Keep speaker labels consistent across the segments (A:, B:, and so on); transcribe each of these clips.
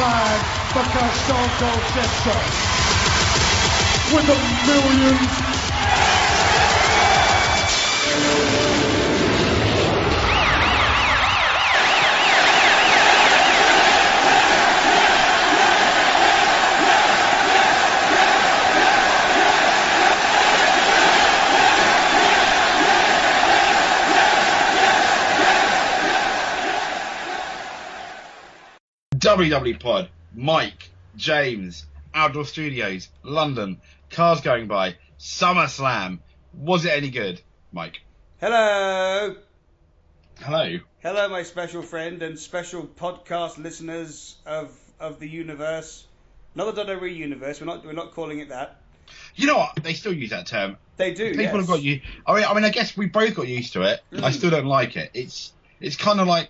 A: line because Stone Cold said so. With a million
B: WW Pod, Mike, James, Outdoor Studios, London, cars going by, SummerSlam. Was it any good, Mike?
C: Hello.
B: Hello.
C: Hello, my special friend and special podcast listeners of of the universe. Not the WWE universe. We're not we're not calling it that.
B: You know what? They still use that term.
C: They do.
B: People
C: yes.
B: have got you. I mean, I mean, I guess we both got used to it. I
C: Mm.
B: still don't like it. It's it's kind of like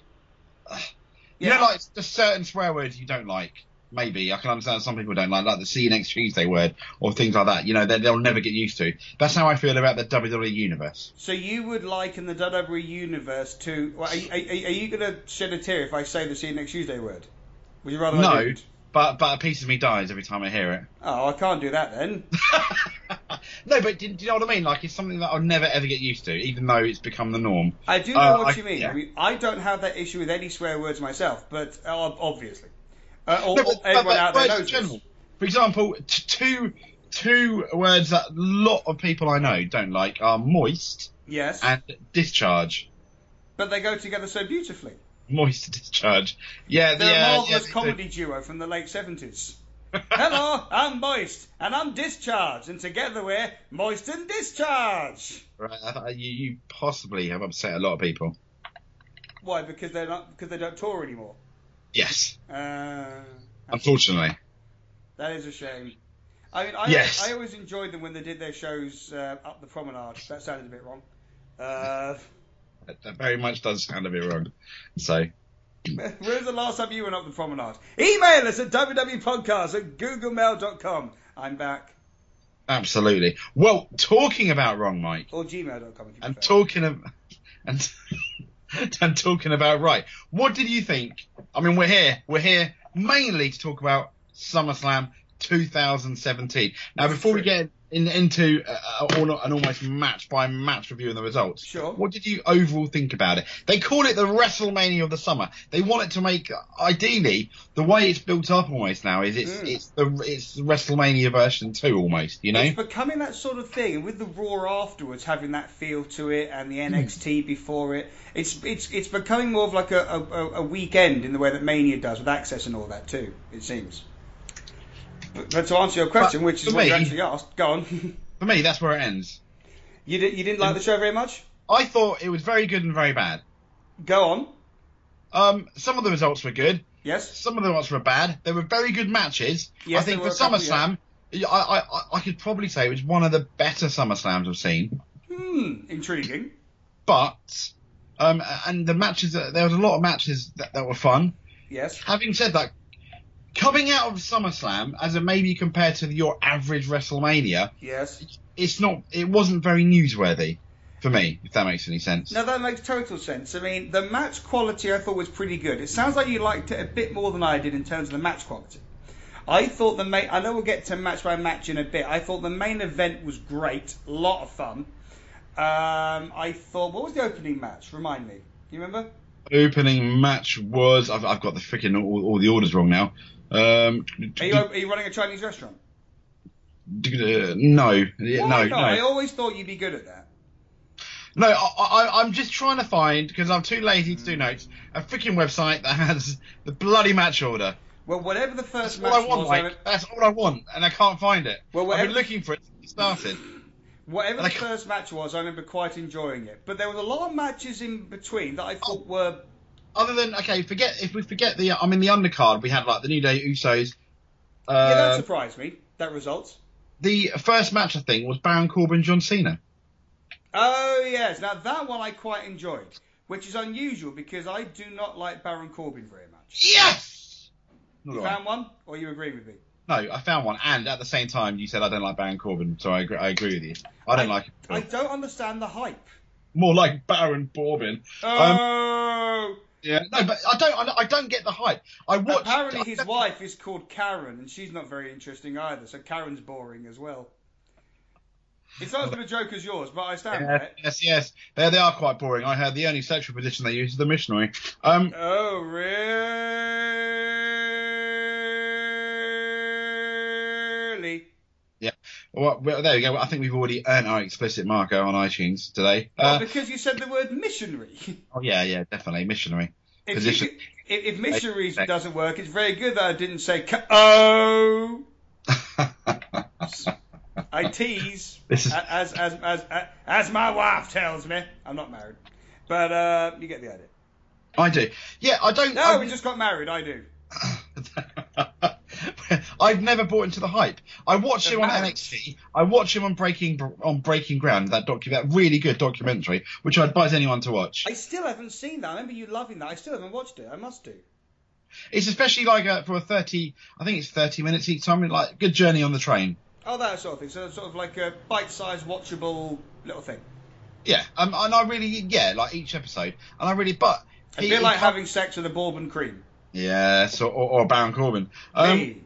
B: you know, like the certain swear words you don't like. Maybe I can understand some people don't like, like the "see you next Tuesday" word or things like that. You know, they, they'll never get used to. That's how I feel about the WWE universe.
C: So you would liken the WWE universe to? Well, are, you- are, are you going to shed a tear if I say the "See you next Tuesday" word? Would you rather I
B: No,
C: didn't?
B: but but a piece of me dies every time I hear it.
C: Oh, I can't do that then.
B: no, but do, do you know what I mean? Like it's something that I'll never ever get used to, even though it's become the norm.
C: I do know
B: Uh,
C: what
B: I-
C: you mean.
B: yeah.
C: I mean, I don't have that issue with any swear words myself, but uh, obviously, uh, or,
B: No, but-
C: everyone
B: but
C: out there
B: in
C: knows this.
B: general. For example, t- two two words that a lot of people I know don't like are moist
C: Yes,
B: and discharge.
C: but they go together so beautifully.
B: Moist discharge. Yeah,
C: They're
B: yeah,
C: a marvelous
B: yeah,
C: comedy duo from the late 70s. Hello, I'm Moist, and I'm Discharge, and together we're Moist and Discharge.
B: Right, I thought you, you possibly have upset a lot of people.
C: Why? Because they're not because they don't tour anymore.
B: Yes,
C: Uh,
B: unfortunately.
C: that is a shame. I mean, I,
B: Yes.
C: I always enjoyed them when they did their shows uh, up the promenade. That sounded a bit wrong. Uh,
B: that very much does sound a bit wrong. So,
C: when's the last time you went up the promenade? Email us at www.podcast at googlemail.com. I'm back.
B: absolutely. Well, talking about wrong, Mike,
C: Or gmail.com if you
B: and talking of, and, and talking about right, what did you think? I mean, we're here, we're here mainly to talk about SummerSlam 2017. Now, before we get in, into uh, an almost match by match review of the results,
C: Sure.
B: what did you overall think about it? They call it the WrestleMania of the summer. They want it to make, ideally, the way it's built up almost now is it's
C: Mm.
B: it's the it's WrestleMania version two almost. You know,
C: It's becoming that sort of thing, and with the Raw afterwards having that feel to it, and the NXT before it, it's it's it's becoming more of like a, a, a weekend in the way that Mania does with Axxess and all that too. It seems. But, but to answer your question,
B: But
C: which is what you actually asked, go on.
B: for me, that's where it ends.
C: you did you didn't like the show very much?
B: I thought it was very good and very bad.
C: Go on.
B: Um, some of the results were good.
C: Yes.
B: Some of the results were bad. There were very good matches.
C: Yes,
B: I think for
C: were a couple,
B: SummerSlam, I, I, I, I could probably say it was one of the better SummerSlams I've seen.
C: Hmm. Intriguing.
B: But, um, and the matches, there was a lot of matches that, that were fun.
C: Yes.
B: Having said that, coming out of SummerSlam as a maybe compared to your average WrestleMania,
C: Yes.
B: it's not, it wasn't very newsworthy for me, if that makes any sense.
C: No, that makes total sense. I mean, the match quality I thought was pretty good. It sounds like you liked it a bit more than I did in terms of the match quality. I thought the main. I know we'll get to match by match in a bit. I thought the main event was great, a lot of fun. Um, I thought, what was the opening match? Remind me. You remember?
B: Opening match was, I've, I've got the freaking all, all the orders wrong now. Um,
C: Are you, are you running a Chinese restaurant?
B: uh, no,
C: Why
B: no,
C: not? I always thought you'd be good at that.
B: no. I, I, I'm just trying to find because I'm too lazy to do notes. A freaking website that has the bloody match order.
C: Well, whatever the
B: That's
C: first
B: all
C: match
B: I want,
C: was, I
B: Mike. That's all I want, and I can't find it.
C: Well,
B: I've been looking for it since it started.
C: Whatever the first match was, I remember quite enjoying it. But there was a lot of matches in between that I thought were
B: Other than okay, forget if we forget the. I mean, the undercard we had like the New Day Usos. Uh,
C: yeah, that surprised me. That result.
B: the first match I think was Baron Corbin John Cena.
C: Oh yes, now that one I quite enjoyed, which is unusual because I do not like Baron Corbin very much.
B: Yes. Not
C: You found one, or you agree with me?
B: No, I found one, and at the same time, you said I don't like Baron Corbin, so I agree, I agree with you. I don't like it.
C: I don't understand the hype.
B: more like Baron Corbin.
C: Oh.
B: Yeah, no, but I don't. I, don't get the hype. I watched.
C: Apparently, his wife is called Karen, and she's not very interesting either. So Karen's boring as well. It's not as good a joke as yours, but I stand by it.
B: yes, yes. They they are quite boring. I heard the only sexual position they use is the missionary. Um,
C: Oh, really?
B: Well, well, there we go. I think we've already earned our explicit marker on iTunes today.
C: Well,
B: Uh,
C: because you said the word missionary.
B: oh yeah, yeah, definitely missionary.
C: If,
B: Position.
C: you, if, if missionaries doesn't work, it's very good that I didn't say oh. I tease
B: This is-
C: as, as as as as my wife tells me. I'm not married, but uh, you get the idea.
B: I do. Yeah, I don't.
C: No,
B: I,
C: we just got married. I do.
B: I've never bought into the hype. I watch him on. NXT. I watch him on Breaking on Breaking Ground, that docu that really good documentary, which I advise anyone to watch.
C: I still haven't seen that. I remember you loving that. I still haven't watched it. I must do.
B: It's especially like a, for a thirty. I think it's thirty minutes each time. Like good journey on the train.
C: Oh, that sort of thing. So sort of like a bite-sized, watchable little thing.
B: Yeah, um, and I really yeah like each episode, and I really but
C: A
B: he-
C: bit like having sex with a bourbon cream.
B: yeah, so or, or Baron Corbin. Um,
C: Me.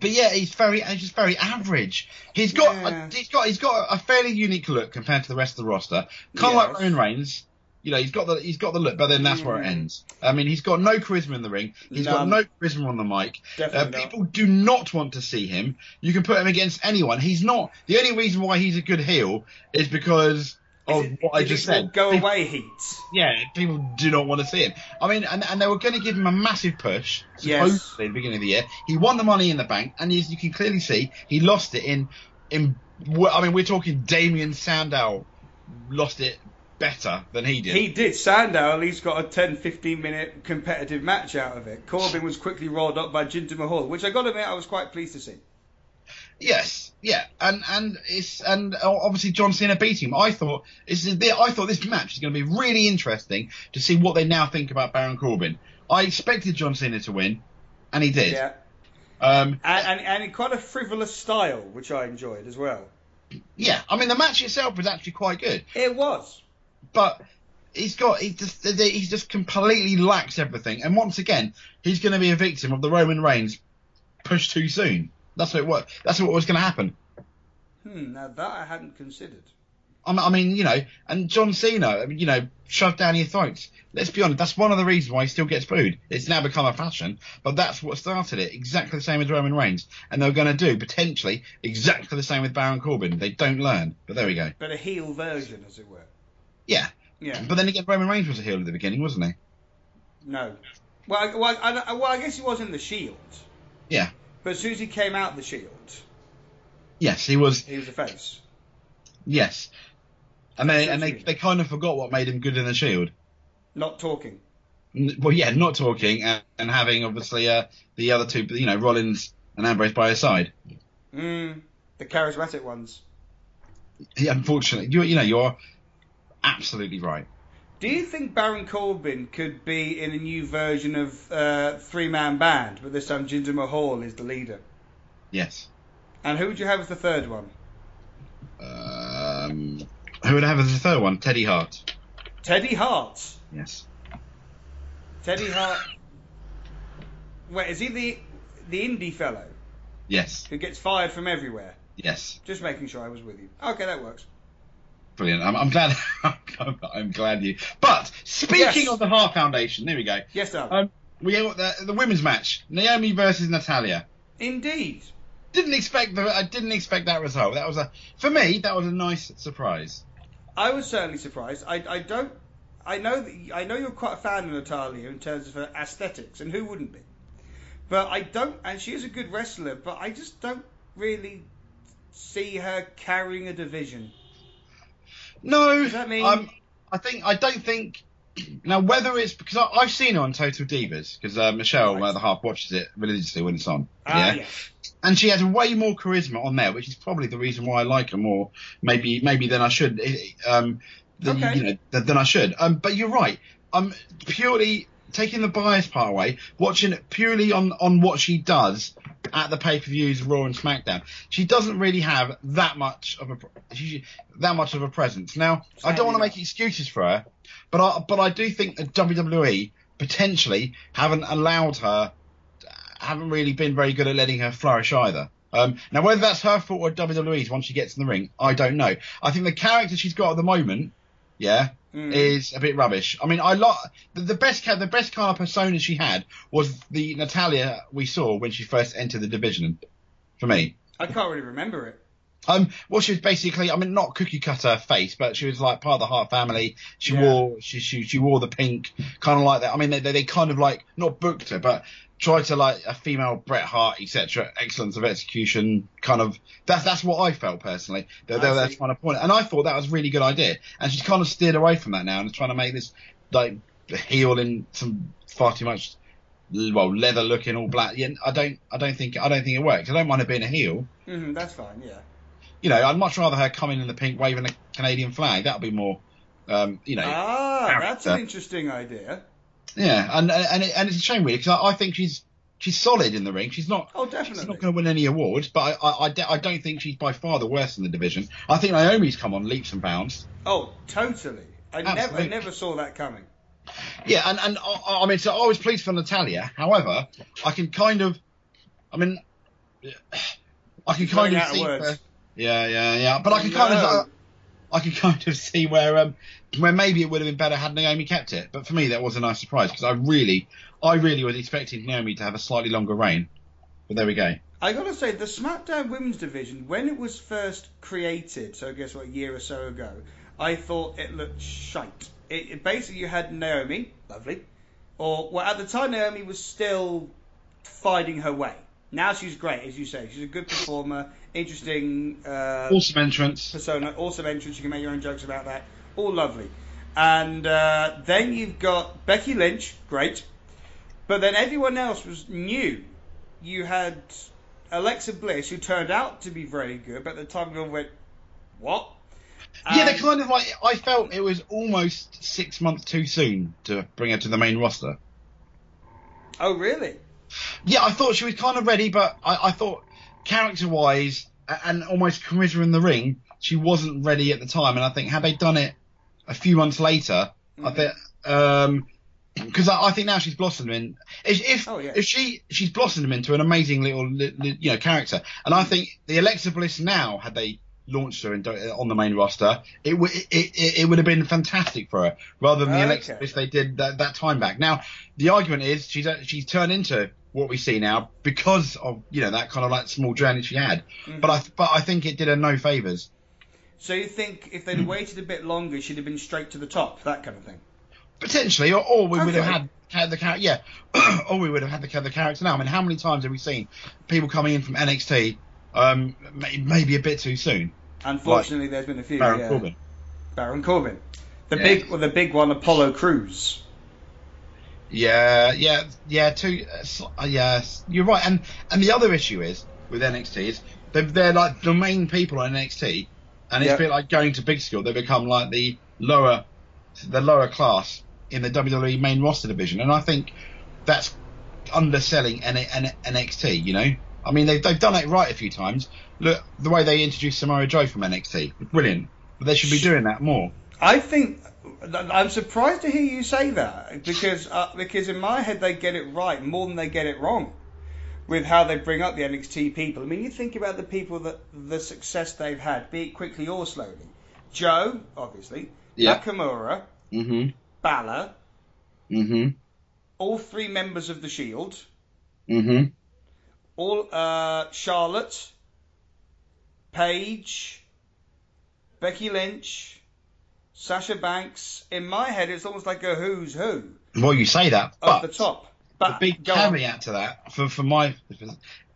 B: But yeah, he's very he's just very average. He's got
C: Yeah.
B: a, he's got he's got a fairly unique look compared to the rest of the roster. Kind of
C: Yes.
B: like Roman Reigns. You know, he's got the he's got the look, but then that's where it
C: Mm.
B: ends. I mean, he's got no charisma in the ring. He's got no charisma on the mic. Uh,
C: Definitely not.
B: people do not want to see him. You can put him against anyone. He's not. The only reason why he's a good heel is because Oh,
C: of it-
B: what I just said.
C: Go
B: People-
C: away heat.
B: yeah, people do not want to see him. I mean, and, and they were going to give him a massive push,
C: Yes.
B: supposedly at the beginning of the year. He won the money in the bank, and as you can clearly see, he lost it in, in. I mean, we're talking Damien Sandow lost it better than he did.
C: He did. Sandow at least got a 10, 15 minute competitive match out of it. Corbin was quickly rolled up by Jinder Mahal, which I got to admit I was quite pleased to see.
B: Yes, yeah, and and it's and obviously John Cena beat him. I thought this is I thought this match is going to be really interesting to see what they now think about Baron Corbin. I expected John Cena to win, and he did.
C: Yeah.
B: Um,
C: And, and, and in quite a frivolous style, which I enjoyed as well.
B: yeah, I mean the match itself was actually quite good.
C: It was.
B: but he's got he just he just completely lacks everything. And once again, he's going to be a victim of the Roman Reigns push too soon. That's what it was. That's what was going to happen.
C: Hmm, now that I hadn't considered.
B: I mean, you know, and John Cena, I mean, you know, shoved down your throats. Let's be honest, that's one of the reasons why he still gets booed. It's now become a fashion, but that's what started it. Exactly the same as Roman Reigns, and they're going to do potentially exactly the same with Baron Corbin. They don't learn, but there we go.
C: But a heel version, as it were.
B: Yeah,
C: Yeah.
B: but then again, Roman Reigns was a heel at the beginning, wasn't he?
C: No. Well, I, well, I, I- well, I guess he was in the Shield.
B: Yeah.
C: But as soon as he came out the Shield,
B: Yes, he was.
C: he was a face.
B: Yes. And they and they, they kind of forgot what made him good in the Shield.
C: Not talking.
B: N- Well, yeah, not talking and, and having obviously uh, the other two, you know, Rollins and Ambrose by his side.
C: Mm, the charismatic ones.
B: Yeah, unfortunately, you you know you're absolutely right.
C: Do you think Baron Corbin could be in a new version of uh, Three Man Band, but this time Jinder Mahal is the leader?
B: Yes.
C: And who would you have as the third one?
B: Um, who would have as the third one? Teddy Hart.
C: Teddy Hart.
B: Yes.
C: Teddy Hart. Wait, is he the the indie fellow
B: Yes.
C: who gets fired from everywhere?
B: Yes.
C: Just making sure I was with you. Okay, that works.
B: Brilliant. I'm, I'm glad. I'm, glad you. But speaking
C: Yes.
B: of the Hart Foundation, there we go.
C: Yes, darling.
B: Um, we the, the women's match: Naomi versus Natalya.
C: Indeed.
B: didn't expect the I didn't expect that result. That was a for me that was a nice surprise.
C: I was certainly surprised. I, I don't. I know that I know you're quite a fan of Natalya in terms of her aesthetics, and who wouldn't be? But I don't. And she is a good wrestler, but I just don't really see her carrying a division.
B: No,
C: that mean-
B: um, I think I don't think now whether it's because I, I've seen her on Total Divas because uh, Michelle
C: Right.
B: uh, the half watches it religiously when it's on.
C: Ah,
B: yeah,
C: yes.
B: and she has way more charisma on there, which is probably the reason why I like her more, maybe maybe than I should, um, than,
C: Okay.
B: you know, than, than I should. Um, but you're right. Um, purely taking the bias part away, watching it purely on on what she does at the pay per views, Raw and SmackDown. She doesn't really have that much of a she, that much of a presence. Now, I don't want to make excuses for her, but I but I do think that WWE potentially haven't allowed her, haven't really been very good at letting her flourish either. Um, now, whether that's her fault or WWE's once she gets in the ring, I don't know. I think the character she's got at the moment, yeah,
C: Mm.
B: is a bit rubbish. I mean, I lot the, the best ca- the best kind of persona she had was the Natalya we saw when she first entered the division. For me,
C: I can't really remember it.
B: Um, well, she was basically, I mean, not cookie cutter face, but she was like part of the Hart family. She
C: Yeah.
B: wore, she, she, she wore the pink, kind of like that. I mean, they, they, they kind of like, not booked her, but tried to like a female Bret Hart, etc. Excellence of execution, kind of, that's, that's what I felt personally. They, they
C: I
B: were there trying to point, and I thought that was a really good idea. And she's kind of steered away from that now and is trying to make this, like, heel in some far too much, well, leather looking, all black. Yeah, I don't, I don't think, I don't think it works. I don't mind her being a heel
C: hmm that's fine, yeah.
B: You know, I'd much rather her come in in the pink waving a Canadian flag. That would be more, um, you know,
C: Ah, that's an interesting idea.
B: yeah. And and it, and it's a shame really because I, I think she's she's solid in the ring. She's not.
C: Oh, definitely.
B: She's not going to win any awards, but I, I, I, de- I don't think she's by far the worst in the division. I think Naomi's come on leaps and bounds.
C: Oh, totally. I never, I never saw that coming.
B: Yeah, and and I, I mean, so I was pleased for Natalya. However, I can kind of, I mean, I can kind of see.
C: words.
B: Yeah, yeah, yeah. But I can kind of,
C: No.
B: uh, I can kind of see where um where maybe it would have been better had Naomi kept it. But for me, that was a nice surprise because I really, I really was expecting Naomi to have a slightly longer reign. But there we go.
C: I gotta say, the SmackDown Women's Division, when it was first created, so I guess what a year or so ago, I thought it looked shite. It, it basically you had Naomi, lovely, or well at the time Naomi was still finding her way. Now she's great, as you say. She's a good performer, interesting uh,
B: Awesome entrance.
C: persona, awesome entrance. You can make your own jokes about that. All lovely. And uh, then you've got Becky Lynch, great. But then everyone else was new. You had Alexa Bliss, who turned out to be very good, but at the time everyone went, what?
B: yeah, they
C: And-
B: kind of like. I felt it was almost six months too soon to bring her to the main roster.
C: Oh, really?
B: Yeah, I thought she was kind of ready, but I, I thought character wise and almost charisma in the ring, she wasn't ready at the time. And I think had they done it a few months later, I
C: Mhm.
B: think um because I, I think now she's blossoming. If if,
C: Oh, yeah.
B: if she she's blossomed into an amazing little li, li- you know character, and I think the Alexa Bliss now had they launched her in, on the main roster, it would it, it, it would have been fantastic for her rather than the Alexa
C: Okay.
B: Bliss they did that, that time back. Now the argument is she's uh, she's turned into what we see now because of you know that kind of like small journey she had.
C: Mhm.
B: But I but I think it did her no favors.
C: So you think if they'd waited a bit longer, she'd have been straight to the top, that kind of thing?
B: Potentially, or, or we would have had, had the character, yeah, or we would have had the, the character now. I mean, how many times have we seen people coming in from NXT, um, may, maybe a bit too soon?
C: Unfortunately, there's been a few.
B: Baron
C: yeah.
B: Corbin.
C: Baron Corbin. The
B: Yeah.
C: big, well, the big one, Apollo Crews.
B: Yeah, yeah, yeah. Too, uh, yeah, you're right. And and the other issue is with NXT is they're, they're like the main people on NXT, and it's
C: Yeah.
B: a bit like going to big school. They become like the lower, the lower class in the WWE main roster division, and I think that's underselling N- N- NXT. You know, I mean they've they've done it right a few times. Look, the way they introduced Samoa Joe from NXT, brilliant. But they should be doing that more.
C: I think I'm surprised to hear you say that because uh, because in my head they get it right more than they get it wrong with how they bring up the NXT people. I mean, you think about the people that the success they've had, be it quickly or slowly. Joe, obviously,
B: Yeah.
C: Nakamura,
B: Mhm.
C: Balor,
B: Mhm.
C: all three members of the Shield,
B: Mhm.
C: all uh, Charlotte, Paige, Becky Lynch, Sasha Banks. In my head, it's almost like a who's who
B: Well, you say that, but
C: the top. But the
B: big
C: go on.
B: caveat to that, for, for my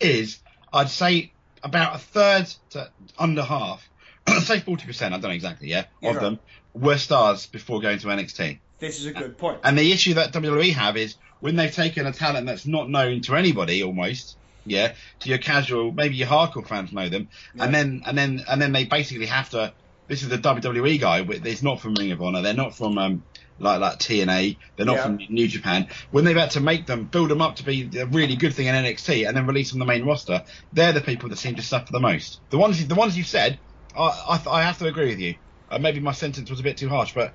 B: is I'd say about a third to under half, say forty percent. I don't know exactly, yeah,
C: You're
B: of
C: right.
B: them were stars before going to NXT.
C: This is a good point.
B: And the issue that WWE have is when they've taken a talent that's not known to anybody, almost, yeah, to your casual, maybe your hardcore fans know them,
C: Yeah.
B: and then and then and then they basically have to this is the WWE guy. It's not from Ring of Honor. They're not from um, like like TNA. They're not
C: Yeah.
B: from New Japan. When they've had to make them build them up to be a really good thing in NXT and then release them on the main roster, they're the people that seem to suffer the most. The ones the ones you said, I I, I have to agree with you. Uh, maybe my sentence was a bit too harsh, but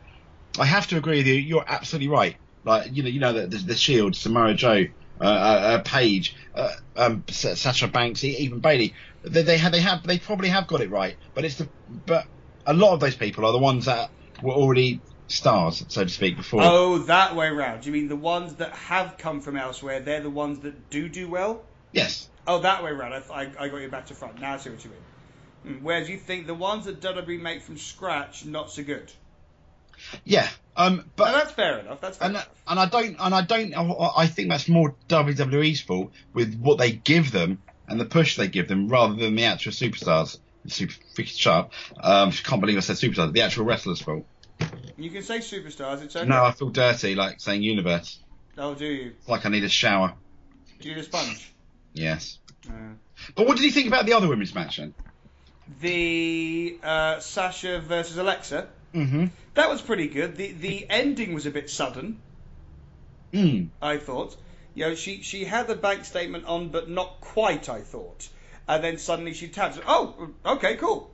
B: I have to agree with you. You're absolutely right. Like you know, you know the the, the Shield, Samoa Joe, uh, uh, uh, Paige, uh, um, Sasha Banks, even Bayley. They, they have they have they probably have got it right, but it's the but a lot of those people are the ones that were already stars, so to speak, before.
C: Oh, that way round. You mean the ones that have come from elsewhere? They're the ones that do do well.
B: Yes.
C: Oh, that way round. I, I, I got you back to front. Now I see what you mean. Hmm, Whereas you think the ones that WWE make from scratch, not so good.
B: Yeah. Um.
C: But
B: But
C: that's fair enough. That's fair
B: and
C: enough.
B: and I don't and I don't I think that's more WWE's fault with what they give them and the push they give them rather than the actual superstars. Super freaking sharp. Um, can't believe I said superstars. The actual wrestlers' fault.
C: You can say superstars. It's okay.
B: No, I feel dirty like saying universe.
C: Oh, do you?
B: It's like I need a shower.
C: Do you need a sponge?
B: Yes.
C: Uh,
B: But what did you think about the other women's match then?
C: the uh, Sasha versus Alexa.
B: Mm-hmm.
C: That was pretty good. The the ending was a bit sudden.
B: Mm.
C: I thought. You know, she she had the bank statement on, but not quite. I thought, and then suddenly she taps. Oh, okay, cool.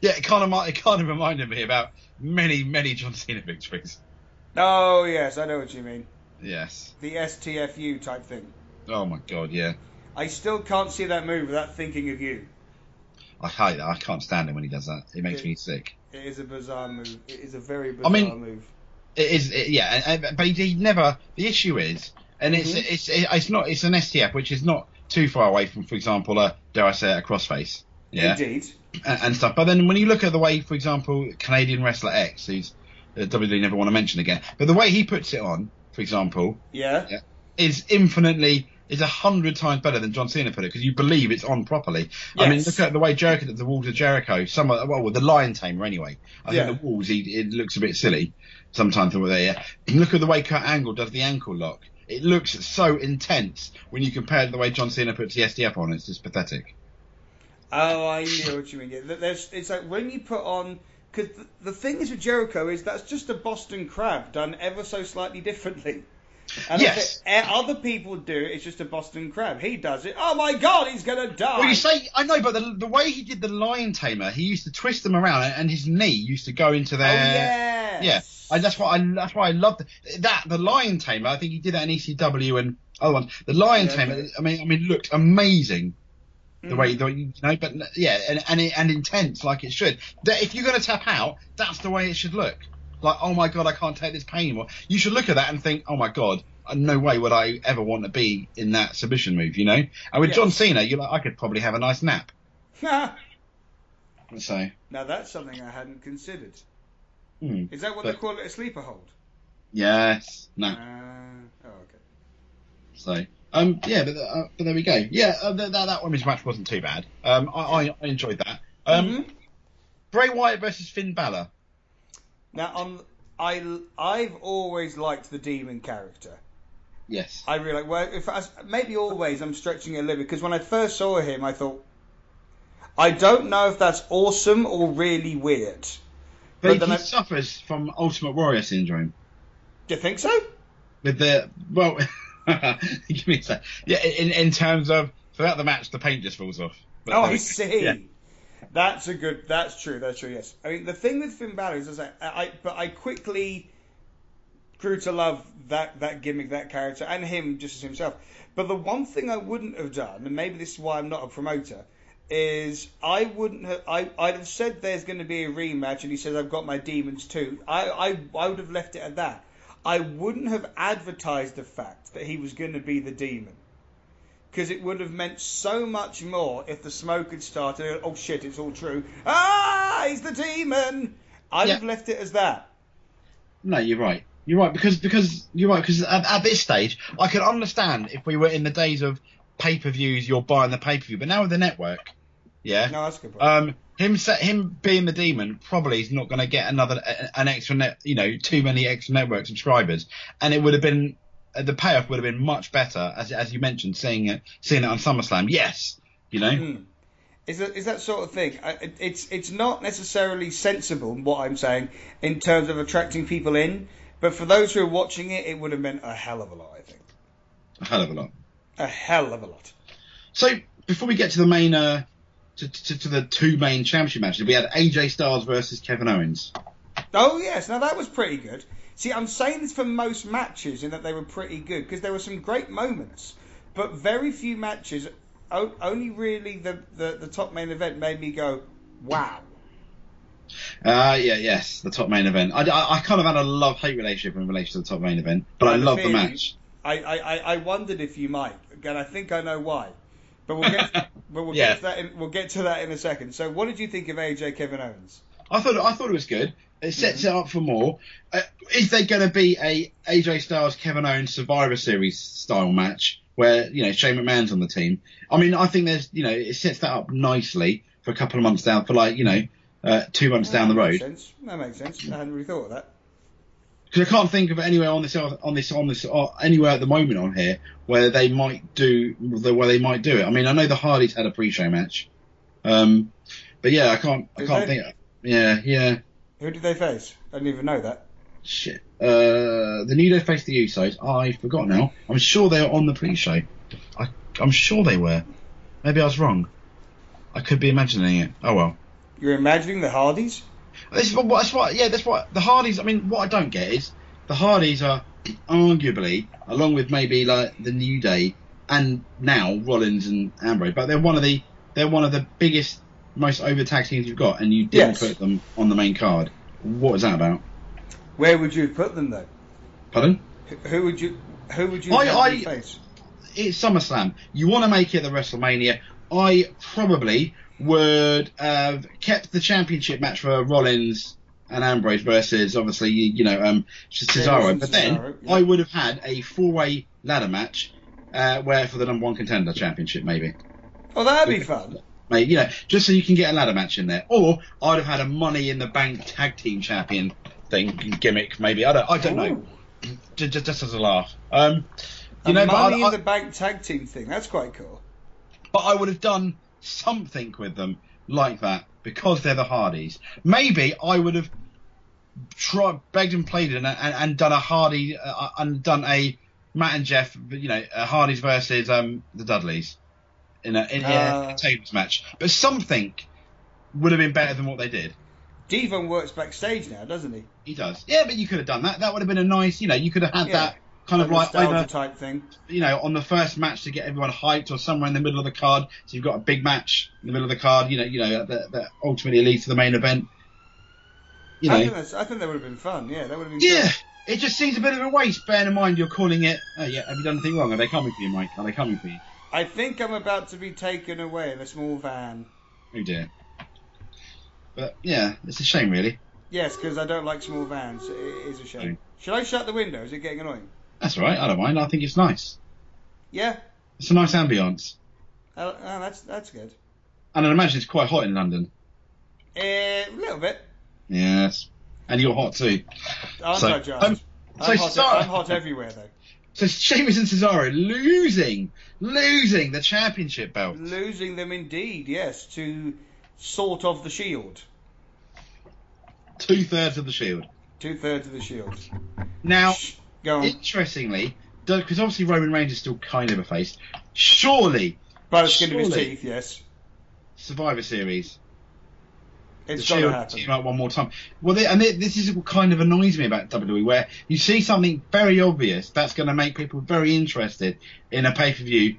B: Yeah, it kind of it kind of reminded me about many many John Cena victories.
C: Oh yes, I know what you mean.
B: Yes.
C: The STFU type thing.
B: Oh my god, yeah.
C: I still can't see that move without thinking of you.
B: I hate that. I can't stand it when he does that. It makes
C: Yeah.
B: me sick.
C: It is a bizarre move. It is a very bizarre
B: I mean-
C: move.
B: It is, it, yeah, but he, never. The issue is, and it's
C: Mhm.
B: it's it's not it's an STF, which is not too far away from, for example, a dare I say, it, a crossface, yeah,
C: Indeed.
B: and, and stuff. But then when you look at the way, for example, Canadian wrestler X, who's uh, WWE never want to mention again, but the way he puts it on, for example,
C: Yeah.
B: Yeah. is infinitely is a hundred times better than John Cena put it because you believe it's on properly. I mean, look at the way Jericho did the walls of Jericho. Some of, well, the Lion Tamer anyway. I
C: Yeah.
B: think the walls he, it looks a bit silly sometimes the way they. Uh, look at the way Kurt Angle does the ankle lock. It looks so intense when you compare it to the way John Cena puts the STF on. It's just pathetic.
C: Oh, I know what you mean. Yeah, there's, it's like when you put on, because the, the thing is with Jericho is that's just a Boston Crab done ever so slightly differently. And
B: Yes.
C: it- eh, other people do it, it's just a Boston Crab. He does it. Oh my God, he's gonna die.
B: Well, you say I know, but the, the way he did the Lion Tamer, he used to twist them around, and, his knee used to go into
C: oh
B: their.
C: yes.
B: Yeah, I, that's why I that's why I loved that. The Lion Tamer, I think he did that in ECW and other ones. The Lion
C: Yeah,
B: Tamer. I mean, I mean, looked amazing the way the, you know, but yeah, and and, it, and intense like it should. That if you're gonna tap out, that's the way it should look. Like, oh my god, I can't take this pain anymore. You should look at that and think, oh my god, uh, no way would I ever want to be in that submission move, you know. And with
C: Yes.
B: John Cena, you're like, I could probably have a nice nap. so now
C: that's something I hadn't considered.
B: Hmm.
C: Is that what
B: But-
C: they call it, a sleeper hold?
B: yes, no.
C: Uh, oh, okay.
B: So, um, yeah, but, uh, but there we go. Yeah, uh, that, that women's match wasn't too bad. Um, I, I, I enjoyed that. Um,
C: Mhm.
B: Bray Wyatt versus Finn Balor.
C: Now, on I I've always liked the demon character.
B: Yes.
C: I really like. Well, if I, maybe always I'm stretching it a little bit because when I first saw him, I thought, I don't know if that's awesome or really weird.
B: But,
C: but
B: he
C: I-
B: suffers from Ultimate Warrior syndrome.
C: Do you think so?
B: With the well, give me a sec. Yeah, in in terms of throughout the match, the paint just falls off. But
C: oh, I see.
B: Yeah.
C: That's a good. That's true. That's true. Yes. I mean, the thing with Finn Balor is, I, I but I quickly grew to love that that gimmick, that character, and him just as himself. But the one thing I wouldn't have done, and maybe this is why I'm not a promoter, is I wouldn't have. I I'd have said there's going to be a rematch, and he says I've got my demons too. I I I would have left it at that. I wouldn't have advertised the fact that he was going to be the demon. Because it would have meant so much more if the smoke had started. Oh shit, it's all true. Ah, he's the demon. I'd
B: Yeah.
C: have left it as that.
B: No, you're right. You're right because because you're right because at, at this stage I could understand if we were in the days of pay per views, you're buying the pay per view, but now with the network, yeah.
C: No, that's a good point.
B: Um, him set him being the demon probably is not going to get another an extra net, you know, too many extra network subscribers, and it would have been uh, the payoff would have been much better as as you mentioned, seeing it seeing it on SummerSlam. Yes, you know.
C: Hmm. Is that, is that sort of thing? It's it's not necessarily sensible what I'm saying in terms of attracting people in, but for those who are watching it, it would have meant a hell of a lot. I think
B: A hell of a lot.
C: a hell of a lot.
B: So before we get to the main, uh, to, to, to the two main championship matches, we had AJ Styles versus Kevin Owens.
C: Oh yes, now that was pretty good. See, I'm saying this for most matches in that they were pretty good because there were some great moments, but very few matches. o- Only really the, the the top main event made me go, wow.
B: Uh, yeah, yes, the top main event. I, I, I kind of had a love-hate relationship in relation to the top main event, but I
C: had
B: love the match.
C: I, I, I- I wondered if you might. Again, I think I know why. But we'll get but we'll
B: Yeah.
C: get to that in, we'll get to that in a second. So what did you think of AJ Kevin Owens?
B: I thought I thought it was good. It sets
C: Mm-hmm.
B: it up for more. Uh, is there going to be a AJ Styles Kevin Owens Survivor Series style match where you know Shane McMahon's on the team? I mean, I think there's you know it sets that up nicely for a couple of months down for like you know uh, two months down the road.
C: sense. That makes sense. I hadn't really thought of that.
B: Because I can't think of anywhere on this on this on this uh, anywhere at the moment on here where they might do the where they might do it. I mean, I know the Hardys had a pre-show match, um, but yeah, I can't I
C: Did
B: can't
C: they?
B: think. Yeah, yeah.
C: Who did they face? I didn't even know that.
B: Shit. Uh, the New Day faced the Usos. I forgot now. I'm sure they were on the pre-show. I, I'm sure they were. Maybe I was wrong. I could be imagining it. Oh well.
C: You're imagining the Hardys?
B: This is what, that's what, yeah, that's what the Hardys. I mean, what I don't get is the Hardys are arguably, along with maybe like the New Day and now Rollins and Ambrose, but they're one of the they're one of the biggest, most over tag teams you've got, and you didn't
C: Yes.
B: put them on the main card. What is that about?
C: Where would you put them though?
B: Pardon?
C: Who- would you who would you
B: I- I-
C: face?
B: it's SummerSlam. You want to make it the WrestleMania. I probably would have kept the championship match for Rollins and Ambrose versus obviously you, know um Cesaro, but then
C: Cesaro, yeah.
B: I would have had a four-way ladder match uh, where for the number one contender championship maybe.
C: Oh, that'd be fun.
B: Maybe, you know, just so you can get a ladder match in there. Or I'd have had a Money in the Bank tag team champion thing gimmick. Maybe I don't. I don't know.
C: Ooh.
B: Just, just, just as a laugh. Um,
C: A
B: you know, but I-
C: money
B: I-
C: in the bank tag team thing. That's quite cool.
B: But I would have done something with them like that because they're the Hardys. Maybe I would have tried, begged and pleaded and, and, and done a Hardy uh, and done a Matt and Jeff, you know, uh, Hardys versus um, the Dudleys in a in,
C: Uh.
B: a tables match. But something would have been better than what they did.
C: D-Von works backstage now, doesn't he?
B: He does. Yeah, but you could have done that. That would have been a nice, you know, you could have had
C: Yeah.
B: that kind of like over,
C: type thing.
B: you know, on the first match to get everyone hyped, or somewhere in the middle of the card. So you've got a big match in the middle of the card. You know, you know that, that ultimately leads to the main event. You
C: I
B: know,
C: think that's, I think that would have been fun. Yeah, that would have been.
B: yeah. It just seems a bit of a waste, bearing in mind you're calling it. Oh yeah, have you done anything wrong? Are they coming for you, Mike? Are they coming for you?
C: I think I'm about to be taken away in a small van.
B: Oh dear. But yeah, it's a shame, really.
C: Yes, because I don't like small vans. It is a shame. Should I shut the window? Is it getting annoying?
B: That's all right. I don't mind. I think it's nice.
C: Yeah.
B: It's a nice ambience,
C: Oh, oh, that's that's good.
B: and I imagine it's quite hot in London.
C: Eh, a little bit.
B: Yes, and you're hot too.
C: Aren't
B: So, um, so
C: I'm, hot, I'm hot everywhere though.
B: So Sheamus and Cesaro losing, losing the championship belt.
C: Losing them indeed, yes, to sort of the Shield.
B: Two thirds of the Shield.
C: Two thirds of the Shield.
B: Now,
C: Go on.
B: interestingly, because obviously Roman Reigns is still kind of a face. Surely
C: By the skin of his teeth, yes.
B: Survivor Series,
C: It's
B: the
C: going to
B: Shield
C: happen.
B: team up one more time. Well, they, and they, this is what kind of annoys me about WWE, where you see something very obvious that's going to make people very interested in a pay per view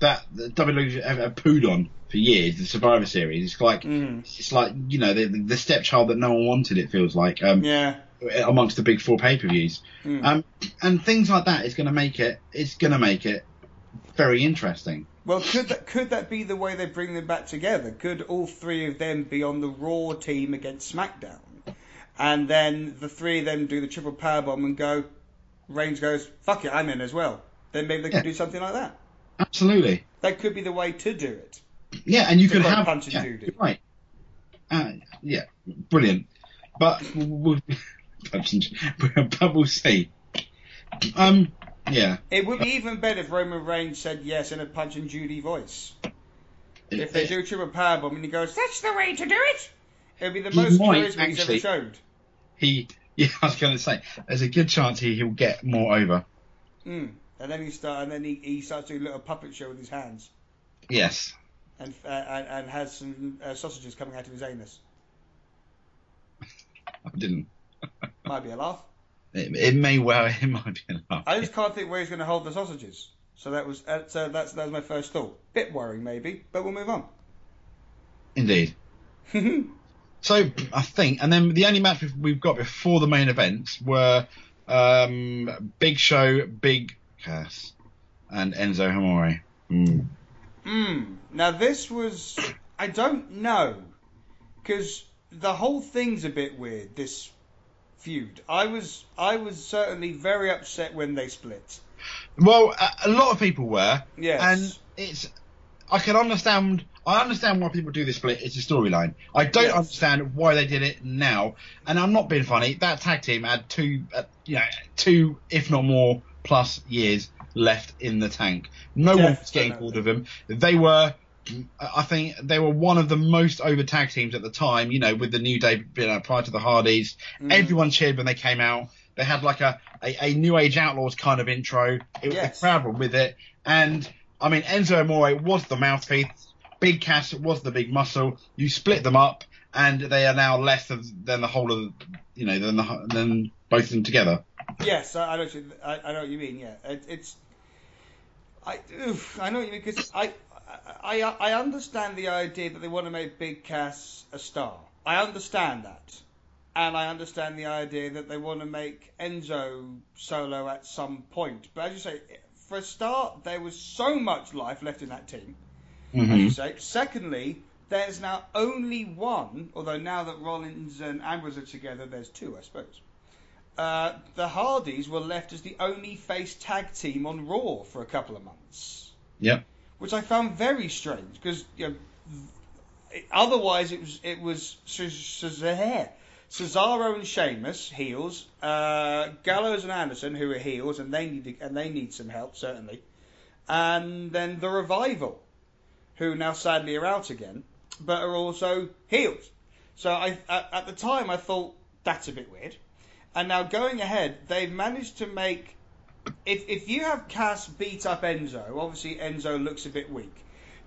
B: that the WWE have, have pooed on for years. The Survivor Series. It's like
C: Mhm.
B: it's like you know the, the stepchild that no one wanted. It feels like um,
C: Yeah.
B: amongst the big four pay per views.
C: Mm.
B: Um, and things like that is going to make it. It's going to make it very interesting.
C: Well, could that could that be the way they bring them back together? Could all three of them be on the Raw team against SmackDown, and then the three of them do the triple power bomb and go? Reigns goes, "Fuck it, I'm in as well." Then maybe they could
B: Yeah.
C: do something like that.
B: Absolutely.
C: That could be the way to do it.
B: Yeah, and you
C: To
B: could have
C: Punch and
B: yeah,
C: Judy.
B: right. Uh, yeah, brilliant. But we'll, but we'll see. Um, yeah,
C: It would be even better if Roman Reigns said yes in a Punch and Judy voice. If they do triple power bomb and he goes, that's the way to do it, it'll be the
B: He
C: most
B: might
C: charisma he's ever showed.
B: he, yeah, I was going to say, there's a good chance he, he'll get more over.
C: Mm. And then he start, and then he, he starts doing a little puppet show with his hands,
B: Yes.
C: and uh, and, and has some uh, sausages coming out of his anus.
B: I didn't.
C: Might be a laugh.
B: It, it may well, it might be enough.
C: I just can't think where he's going to hold the sausages. So that was uh, so that's that was my first thought. Bit worrying maybe, but we'll move on.
B: Indeed. So I think, and then the only match we've- we've got before the main events were um, Big Show, Big And Enzo Amore. Mm.
C: Mm. Now this was I don't know because the whole thing's a bit weird. This feud. I was I was certainly very upset when they split.
B: Well, a, a lot of people were,
C: Yes.
B: and it's. I can understand. I understand why people do this split. It's a storyline. I don't
C: Yes.
B: understand why they did it now. And I'm not being funny. That tag team had two, uh, you know, two, if not more, plus years left in the tank. No one was getting
C: Definitely.
B: hold of them. They were. I think they were one of the most over tag teams at the time. You know, with the New Day you know, prior to the Hardys,
C: Mhm.
B: everyone cheered when they came out. They had like a, a, a New Age Outlaws kind of intro. It,
C: Yes.
B: The crowd were with it, and I mean Enzo Amore was the mouthpiece. Big Cass was the big muscle. You split them up, and they are now less of, than the whole of, you know, than the than both of them together.
C: Yes, I, I know. What you, I, I know what you mean. Yeah, it, it's. I oof, I know what you mean because I, I I understand the idea that they want to make Big Cass a star. I understand that, and I understand the idea that they want to make Enzo solo at some point. But as you say, for a start, there was so much life left in that team. As you
B: Mhm.
C: say. Secondly, there's now only one, although now that Rollins and Ambrose are together, there's two, I suppose. Uh, the Hardys were left as the only face tag team on Raw for a couple of months.
B: Yep.
C: Which I found very strange because you know, it- otherwise it was it was Ce- Ce- Cesaro and Sheamus heels, uh, Gallows and Anderson who are heels and they need and they need some help certainly, and then the Revival, who now sadly are out again, but are also heels. So I at, at the time I thought that's a bit weird. And now going ahead, they've managed to make. If if you have Cass beat up Enzo, obviously Enzo looks a bit weak.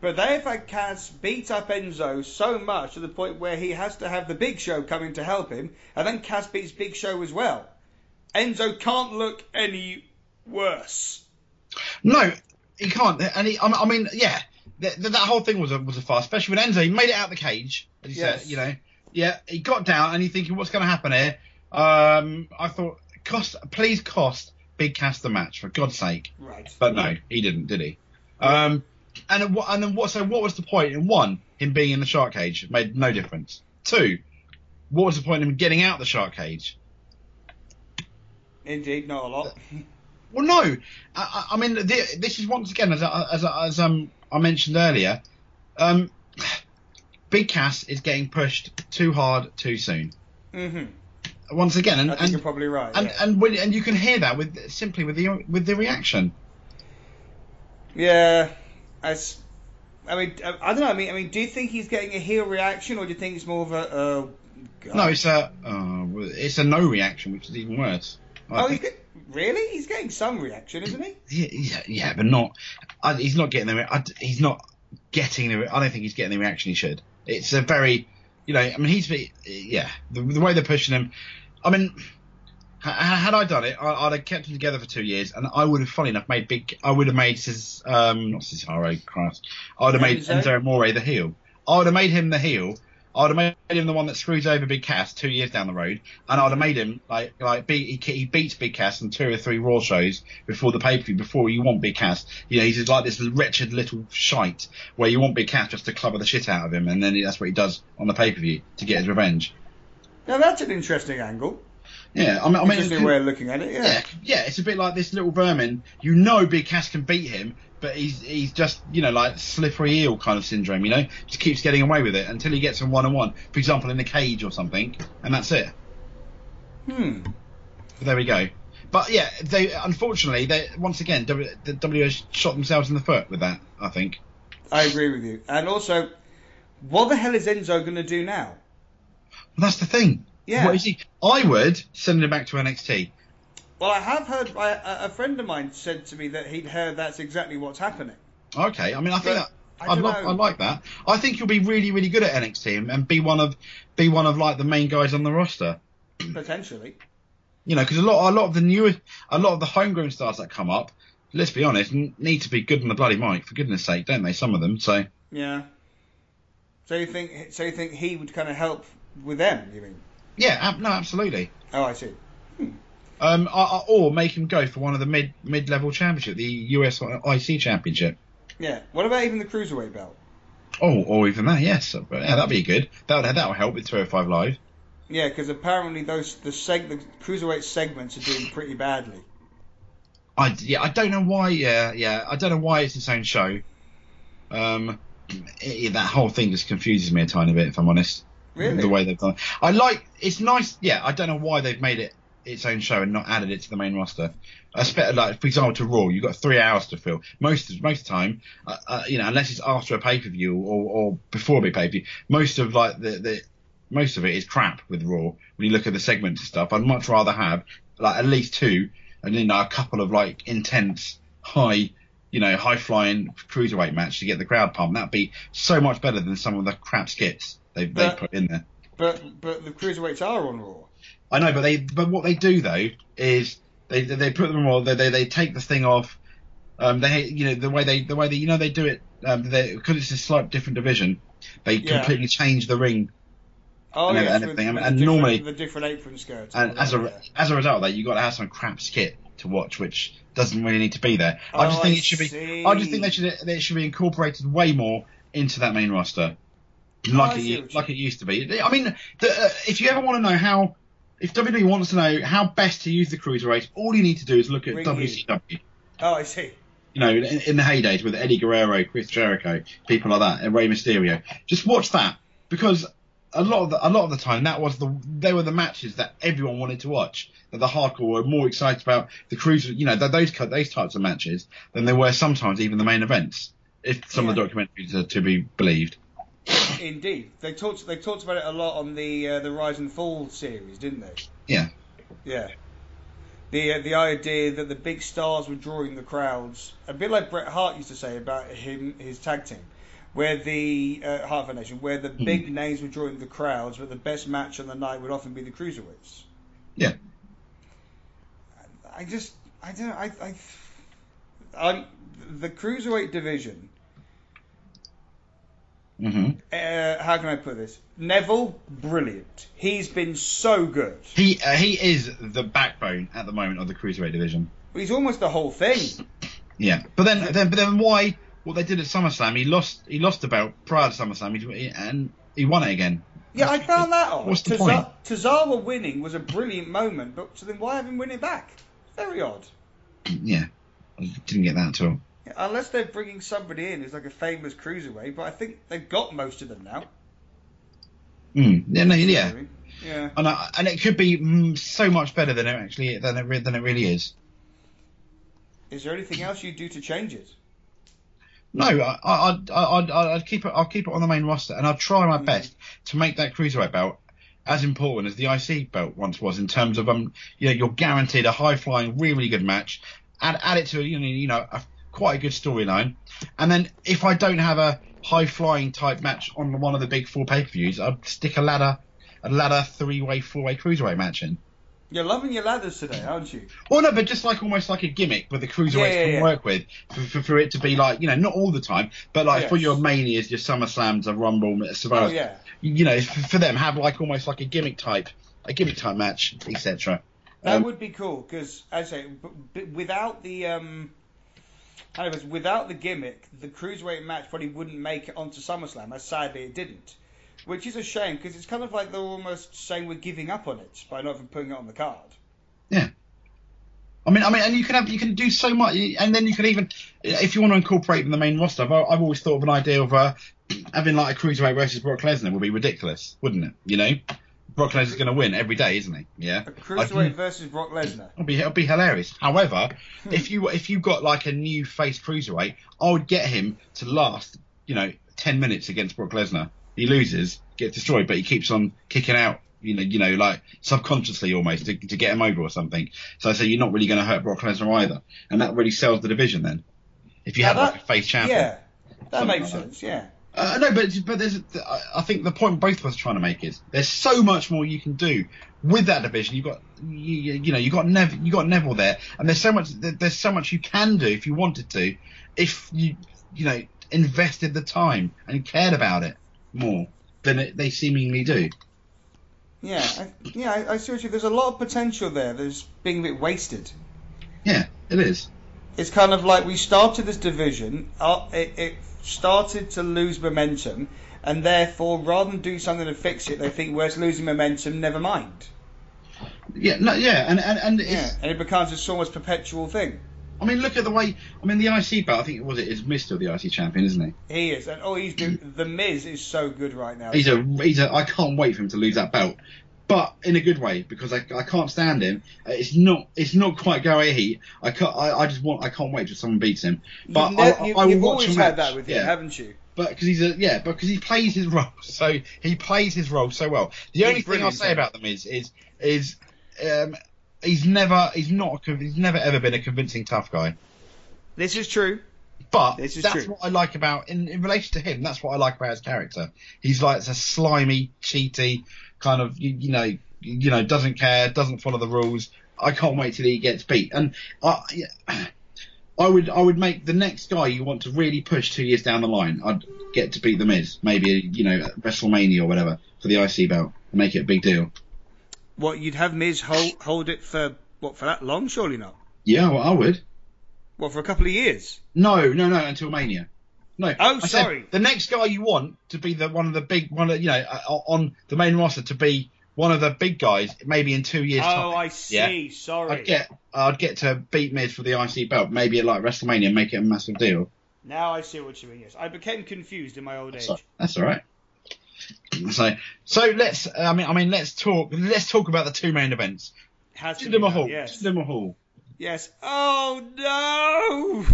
C: But they've had Cass beat up Enzo so much to the point where he has to have the Big Show coming to help him, and then Cass beats Big Show as well. Enzo can't look any worse.
B: No, he can't. And he, I mean, yeah, that, that whole thing was a was a farce, especially when Enzo he made it out of the cage. As he
C: Yes.
B: said, you know, yeah, he got down and you're thinking, what's going to happen here? Um, I thought, cost, please cost Big Cass the match for God's sake.
C: Right.
B: But no, he didn't, did he? Um, and what- and then what? So what was the point? In one, him being in the shark cage It made no difference. Two, what was the point in him getting out the shark cage?
C: Indeed, not a lot.
B: Well, no. I, I mean, the, this is once again, as, I- as, as um, I mentioned earlier, um, Big Cass is getting pushed too hard too soon.
C: hmm
B: Once again, and
C: I think you're
B: and
C: probably right.
B: and,
C: yeah.
B: and, when, and you can hear that with simply with the with the reaction.
C: Yeah, as I mean, I I don't know. I mean, I mean, do you think he's getting a heel reaction, or do you think it's more of a? God.
B: No, it's a uh, it's a no reaction, which is even worse. I
C: Oh, he's get, really? He's getting some reaction, isn't he?
B: Yeah, yeah, yeah, but not. I, he's not getting the. re- I, he's not getting the. I don't think he's getting the reaction he should. It's a very, you know. I mean, he's. Yeah, the, the way they're pushing him. I mean, ha- had I done it, I, I'd have kept them together for two years, and I would have, funny enough, made big. I would have made Cis, um, not Cesaro, Christ. I would have made
C: Enzo?
B: Enzo Amore the heel. I would have made him the heel. I would have made him the one that screws over Big Cass two years down the road, and I would have made him like like beat he, he beats Big Cass in two or three Raw shows before the pay per view. Before you want Big Cass, you know he's just like this wretched little shite where you want Big Cass just to clubber the shit out of him, and then that's what he does on the pay per view to get his revenge.
C: Now that's an interesting angle.
B: Yeah, I mean, I mean,
C: Interesting way of looking at it. Yeah.
B: yeah, yeah, it's a bit like this little vermin. You know, Big Cass can beat him, but he's he's just you know like slippery eel kind of syndrome. You know, just keeps getting away with it until he gets him one on one, for example, in the cage or something, and that's it.
C: Hmm.
B: But there we go. But yeah, they unfortunately they once again W- the WS shot themselves in the foot with that. I think.
C: I agree with you. And also, what the hell is Enzo going to do now?
B: Well, that's the thing.
C: Yeah.
B: What is he? I would send him back to NXT.
C: Well, I have heard. I, a a friend of mine said to me that he'd heard that's exactly what's happening.
B: Okay, I mean, I think
C: But
B: I,
C: I
B: I, like. I like that. I think he'll be really, really good at NXT and, and be one of be one of like the main guys on the roster.
C: Potentially.
B: You know, because a lot, a lot of the newer, a lot of the homegrown stars that come up, let's be honest, need to be good on the bloody mic for goodness sake, don't they? Some of them. So
C: Yeah. So you think? So you think he would kind of help with them? You mean?
B: yeah, no, absolutely.
C: Oh, I see.
B: Um, I- I- or make him go for one of the mid mid level championship, the US IC championship.
C: Yeah. What about even the cruiserweight belt?
B: Oh, or even that, yes. Yeah, that'd be good. That would that would help with 205 Live.
C: Yeah, because apparently those the seg the cruiserweight segments are doing pretty badly.
B: I yeah, I don't know why. Yeah, yeah, I don't know why it's its own show. Um, it, that whole thing just confuses me a tiny bit, if I'm honest.
C: Really?
B: The way they've done. it. I like. It's nice. Yeah, I don't know why they've made it its own show and not added it to the main roster. I expect, like, for example, to Raw, you've got three hours to fill. Most most of the time, uh, uh, you know, unless it's after a pay per view or, or before a pay per view, most of like the, the most of it is crap with Raw. When you look at the segments and stuff, I'd much rather have like at least two, and then a couple of like intense, high, you know, high flying cruiserweight match to get the crowd pumped. That'd be so much better than some of the crap skits they they put in there.
C: But but the cruiserweights are on Raw.
B: I know, but they but what they do though is they they put them all they they, they take the thing off. Um, they you know the way they the way they you know they do it um, because it's a slight different division. They
C: Yeah.
B: completely change the ring,
C: Oh
B: And
C: yeah,
B: everything.
C: with,
B: I mean,
C: with
B: and
C: the
B: normally-
C: the different apron skirts.
B: and as a
C: Yeah.
B: as a result of that, you got to have some crap skit to watch, which doesn't really need to be there. I
C: Oh,
B: just think
C: I
B: it should be. I just think they should they should be incorporated way more into that main roster,
C: Oh,
B: like
C: see
B: it like it used to be. I mean, the, uh, if you ever want to know how. If WWE wants to know how best to use the cruiserweights, all you need to do is look at
C: Ring
B: WCW.
C: Oh, I see.
B: You know, in, in the heydays with Eddie Guerrero, Chris Jericho, people like that, and Rey Mysterio. Just watch that because a lot of the a lot of the time that was the they were the matches that everyone wanted to watch. That the hardcore were more excited about the cruiser, you know, th- those those types of matches than they were sometimes even the main events. If some of the documentaries are to be believed.
C: Indeed, they talked they talked about it a lot on the uh, the Rise and Fall series, didn't they?
B: Yeah.
C: Yeah. The uh, the idea that the big stars were drawing the crowds, a bit like Bret Hart used to say about him his tag team, where the uh, Hart Foundation, where the big names were drawing the crowds, but the best match on the night would often be the cruiserweights.
B: Yeah.
C: I just I don't I I I'm the cruiserweight division.
B: Hmm
C: Uh, how can I put this? Neville, brilliant. He's been so good.
B: He uh, he is the backbone at the moment of the cruiserweight division.
C: He's almost the whole thing.
B: Yeah, but then, then, but then why? What they did at SummerSlam, he lost, he lost the belt prior to SummerSlam, he, and he won it again.
C: Yeah, I found that odd.
B: What's the point?
C: Tozawa winning was a brilliant moment, but so then why have him win it back? Very odd.
B: Yeah, I didn't get that at all.
C: Unless they're bringing somebody in who's like a famous cruiserweight, but I think they've got most of them now.
B: Mm. Yeah, no, yeah,
C: Yeah.
B: and I, and it could be mm, so much better than it actually than it re- than it really is.
C: Is there anything else you do to change it?
B: No, I, I, I'd, I'd, I'd keep it. I'll keep it on the main roster, and I'll try my
C: Mm.
B: best to make that cruiserweight belt as important as the IC belt once was in terms of um, you know, you're guaranteed a high flying, really, really good match. Add, add it to you know, you know, a, quite a good storyline, and then if I don't have a high flying type match on one of the big four pay per views, I'd stick a ladder, a ladder three way, four way cruiserweight match in.
C: You're loving your ladders today, aren't you?
B: Well, no, but just like almost like a gimmick where the cruiserweights
C: Yeah, yeah,
B: can
C: yeah.
B: work with for, for, for it to be like you know not all the time, but like for your manias, your Summer Slams, a Rumble, a Survivor,
C: Oh yeah.
B: you know, for, for them have like almost like a gimmick type, a gimmick type match, etc.
C: That
B: Um,
C: would be cool because, as I say, b- b- without the um, how do I put- without the gimmick, the cruiserweight match probably wouldn't make it onto SummerSlam. As sadly it didn't, which is a shame because it's kind of like they're almost saying we're giving up on it by not even putting it on the card. Yeah.
B: I mean, I mean, and you can have you can do so much, and then you can even if you want to incorporate in the main roster. I've, I've always thought of an idea of uh, having like a cruiserweight versus Brock Lesnar would be ridiculous, wouldn't it? You know, Brock Lesnar's going to win every day, isn't he? Yeah.
C: A cruiserweight versus Brock Lesnar.
B: It'll be it'll be hilarious. However, if you if you got like a new face cruiserweight, I would get him to last, you know, ten minutes against Brock Lesnar. He loses, gets destroyed, but he keeps on kicking out. You know, you know, like subconsciously almost to, to get him over or something. So I say you're not really going to hurt Brock Lesnar either, and that really sells the division then. If you
C: Now
B: have
C: that-
B: like a face champion.
C: Yeah, that makes
B: like that.
C: sense. Yeah.
B: Uh, no, but but there's I- think the point both of us are trying to make is there's so much more you can do with that division. You've got you, you know you got Nev you got Neville there, and there's so much there's so much you can do if you wanted to, if you you know invested the time and cared about it more than it, they seemingly do.
C: Yeah, I, yeah, I, I see what you. There's a lot of potential there. There's being a bit wasted.
B: Yeah, it is.
C: It's kind of like we started this division, uh, it, it started to lose momentum, and therefore, rather than do something to fix it, they think, "Well, it's losing momentum. Never mind."
B: Yeah, no, yeah, and and and
C: Yeah, and it becomes this almost perpetual thing.
B: I mean, look at the way. I mean, the IC belt. I think it was it is Mister the IC champion, isn't he?
C: He is, and oh, he's doing. Mm. The Miz is so good right now.
B: He's a he's a. I can't wait for him to lose that belt, but in a good way because I, I can't stand him. Uh, It's not it's not quite go heat. I can't. I, I just want. I can't wait till someone beats him. But
C: you've, ne-
B: I,
C: you,
B: I will
C: you've always had that with him,
B: yeah.
C: haven't you?
B: But because he's a yeah, because he plays his role so he plays his role so well. The
C: He's
B: only thing I'll say about them is is is um, he's never he's not a, he's never ever been a convincing tough guy.
C: This is true.
B: But
C: This is
B: that's
C: true.
B: what I like about in, in relation to him. That's what I like about his character. He's like a slimy, cheaty kind of you, you know you know doesn't care, doesn't follow the rules. I can't wait till he gets beat. And I I would I would make the next guy you want to really push two years down the line. I'd get to beat the Miz, maybe you know WrestleMania or whatever for the IC belt and make it a big deal.
C: What you'd have Miz hold hold it for what for that long? Surely not.
B: Yeah, well, I would.
C: What for a couple of years?
B: No, no, no, until Mania. No.
C: Oh,
B: I
C: sorry.
B: the next guy you want to be the one of the big one of you know uh, on the main roster to be one of the big guys, maybe in two years.
C: Oh,
B: time.
C: I see.
B: Yeah.
C: Sorry.
B: I'd get I'd get to beat Miz for the IC belt, maybe at like WrestleMania, make it a massive deal.
C: Now I see what you mean. Yes, I became confused in my old age.
B: So, that's all right. So so let's I mean I mean let's talk let's talk about the two main events.
C: Has
B: Jinder.
C: Yes.
B: Jinder Mahal.
C: Yes. Oh no!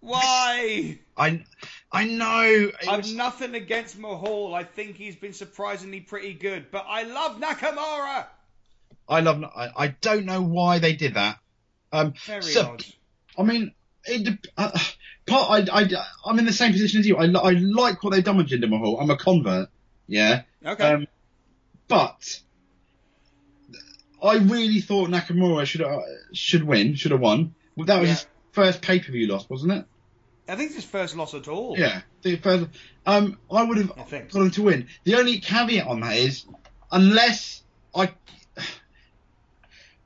C: Why?
B: I I know.
C: I've
B: was-
C: nothing against Mahal. I think he's been surprisingly pretty good, but I love Nakamura.
B: I love. I, I don't know why they did that. Um,
C: Very
B: so-
C: odd.
B: I mean, it, uh, part. I, I, I'm in the same position as you. I, I like what they've done with Jinder Mahal. I'm a convert. Yeah.
C: Okay.
B: Um, but I really thought Nakamura should uh, should win. Should have won. That was
C: Yeah.
B: his first pay per view loss, wasn't it?
C: I think it's his first loss at all.
B: Yeah. The first. Um, I would have
C: I think.
B: got him to win. The only caveat on that is, unless I,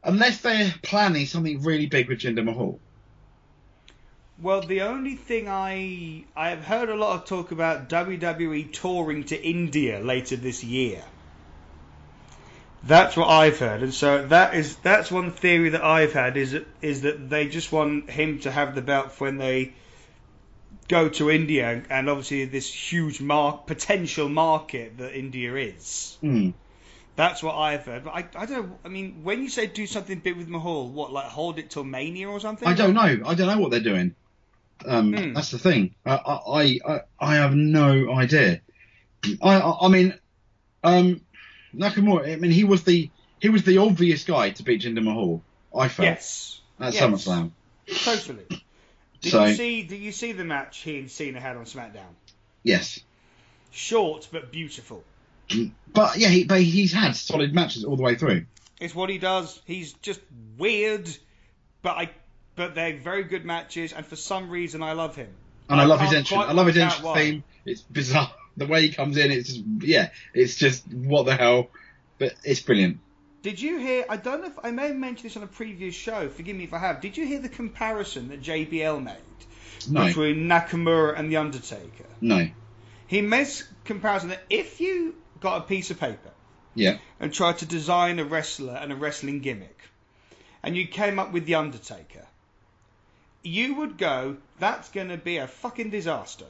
B: unless they're planning something really big with Jinder Mahal.
C: Well, the only thing I I have heard a lot of talk about WWE touring to India later this year. That's what I've heard, and so that is that's one theory that I've had is that, is that they just want him to have the belt when they go to India, and obviously this huge mark potential market that India is.
B: Hmm.
C: That's what I've heard, but I, I don't know. I mean, when you say do something big with Mahal, what like hold it till Mania or something?
B: I don't know. I don't know what they're doing. Um,
C: Hmm.
B: That's the thing. I, I, I, I have no idea. I, I, I mean, um, Nakamura. I mean, he was the he was the obvious guy to beat Jinder Mahal. I felt
C: Yes.
B: at
C: yes.
B: SummerSlam.
C: Totally. Did
B: So-
C: you see? Did you see the match he and Cena had on SmackDown?
B: Yes,
C: Short but beautiful.
B: Mm, but yeah, he, but he's had solid matches all the way through.
C: It's what he does. He's just weird, but I. But they're very good matches, and for some reason I love him.
B: And I,
C: I
B: love his entrance. I love his entrance
C: why.
B: theme. It's bizarre. The way he comes in, it's just yeah, it's just what the hell. But it's brilliant.
C: Did you hear? I don't know if I may have mentioned this on a previous show. Forgive me if I have. Did you hear the comparison that JBL made
B: No,
C: between Nakamura and the Undertaker?
B: no,
C: He makes comparison that if you got a piece of paper
B: yeah,
C: and tried to design a wrestler and a wrestling gimmick, and you came up with The Undertaker, you would go, that's going to be a fucking disaster.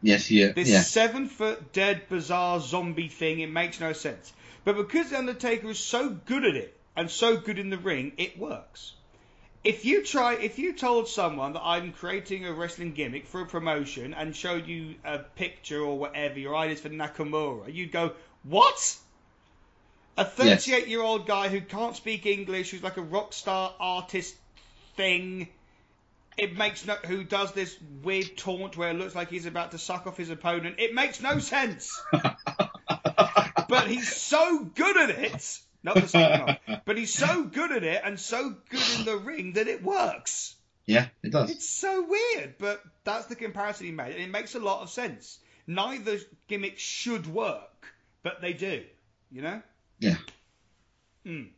B: yes, yeah,
C: This
B: yeah.
C: seven foot dead bizarre zombie thing, it makes no sense. But because The Undertaker is so good at it and so good in the ring, it works. if you try, if you told someone that I'm creating a wrestling gimmick for a promotion and showed you a picture or whatever your ideas for Nakamura, you'd go, "What? A 38 year old guy who can't speak English, who's like a rock star artist thing." It makes no who does this weird taunt where it looks like he's about to suck off his opponent. It makes no sense. but he's so good at it. Not the second off, but he's so good at it and so good in the ring that it works.
B: Yeah, it does.
C: It's so weird, but that's the comparison he made, and it makes a lot of sense. Neither gimmick should work, but they do. You know?
B: Yeah.
C: Mm.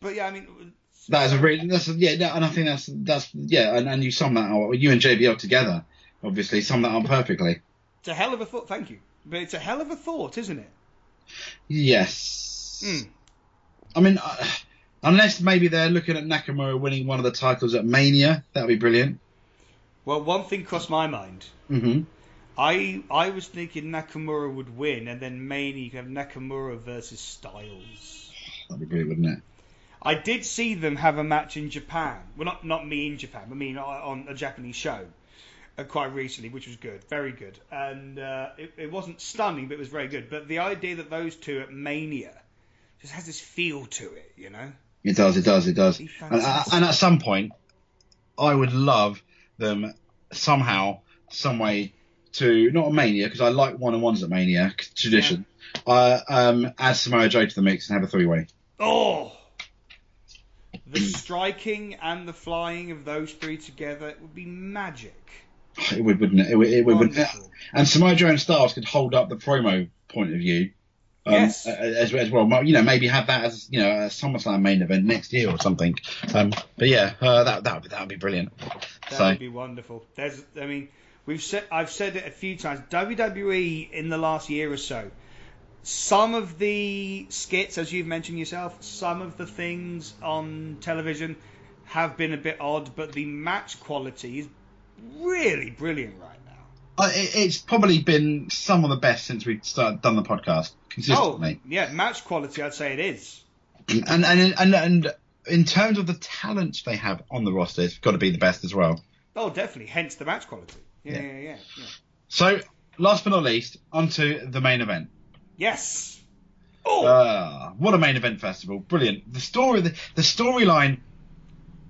C: But yeah, I mean,
B: That is a really that's a, yeah, and I think that's that's yeah, and, and you sum that out. You and JBL together, obviously, sum that up perfectly.
C: it's a hell of a thought. Thank you, but it's a hell of a thought, isn't it?
B: Yes.
C: Mm.
B: I mean, uh, unless maybe they're looking at Nakamura winning one of the titles at Mania, that would be brilliant.
C: Well, one thing crossed my mind.
B: hmm
C: I I was thinking Nakamura would win, and then Mania you could have Nakamura versus Styles.
B: That'd be brilliant, wouldn't it?
C: I did see them have a match in Japan. Well, not not me in Japan, I mean on a Japanese show uh, quite recently, which was good, very good. And uh, it, it wasn't stunning, but it was very good. But the idea that those two at Mania just has this feel to it, you know?
B: It does, it does, it does. And, and at some point, I would love them somehow, some way to not a Mania because I like one on ones at Mania tradition. Uh, um, add Samoa Joe to the mix and have a three way.
C: Oh. The striking and the flying of those three together it would be magic.
B: It would, wouldn't it? It would, it would,
C: Wonderful.
B: and Samoa Joe and Styles could hold up the promo point of view. Um,
C: Yes.
B: as, as well, you know, maybe have that as you know a SummerSlam main event next year or something. Um, but yeah, uh, that that would that would be brilliant.
C: That
B: so
C: would be wonderful. There's, I mean, we've said, I've said it a few times. WWE in the last year or so, some of the skits, as you've mentioned yourself, some of the things on television have been a bit odd, but the match quality is really brilliant right now.
B: uh, it, it's probably been some of the best since we started done the podcast consistently.
C: Oh, yeah, match quality, I'd say it is.
B: And, and and and in terms of the talent they have on the roster, it's got to be the best as well.
C: Oh, definitely. Hence the match quality. Yeah,
B: Yeah.
C: yeah, yeah. yeah.
B: So, last but not least, onto the main event.
C: Yes. Oh,
B: Uh, what a main event festival! Brilliant. The story, the, the storyline,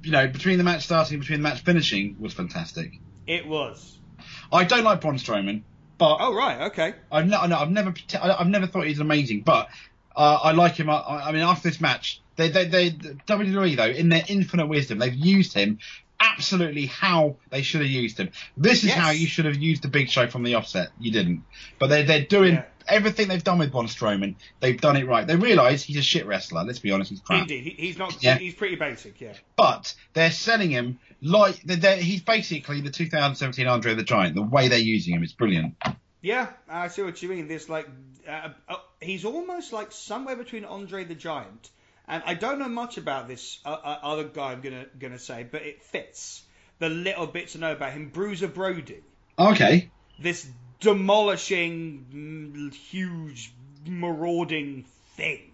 B: you know, between the match starting and between the match finishing was fantastic.
C: it was.
B: I don't like Braun Strowman, but
C: Oh, right. Okay.
B: I've, no, no, I've never, I've never thought he's amazing, but uh, I like him. I, I mean, after this match, they, they, they, WWE though, in their infinite wisdom, they've used him absolutely how they should have used him. This is
C: Yes.
B: how you should have used the Big Show from the offset. You didn't, but they're they're doing
C: Yeah.
B: everything they've done with Braun Strowman. They've done it right. They realise he's a shit wrestler. Let's be honest, he's crap.
C: Indeed. He, he's not.
B: Yeah.
C: He's pretty basic. Yeah.
B: But they're selling him like they're, they're, he's basically the 2017 Andre the Giant. The way they're using him is brilliant.
C: Yeah, I see what you mean. This like, uh, uh, he's almost like somewhere between Andre the Giant, and I don't know much about this uh, uh, other guy I'm gonna gonna say, but it fits. The little bits I know about him, Bruiser Brody,
B: Okay.
C: this demolishing, mm, huge, marauding thing.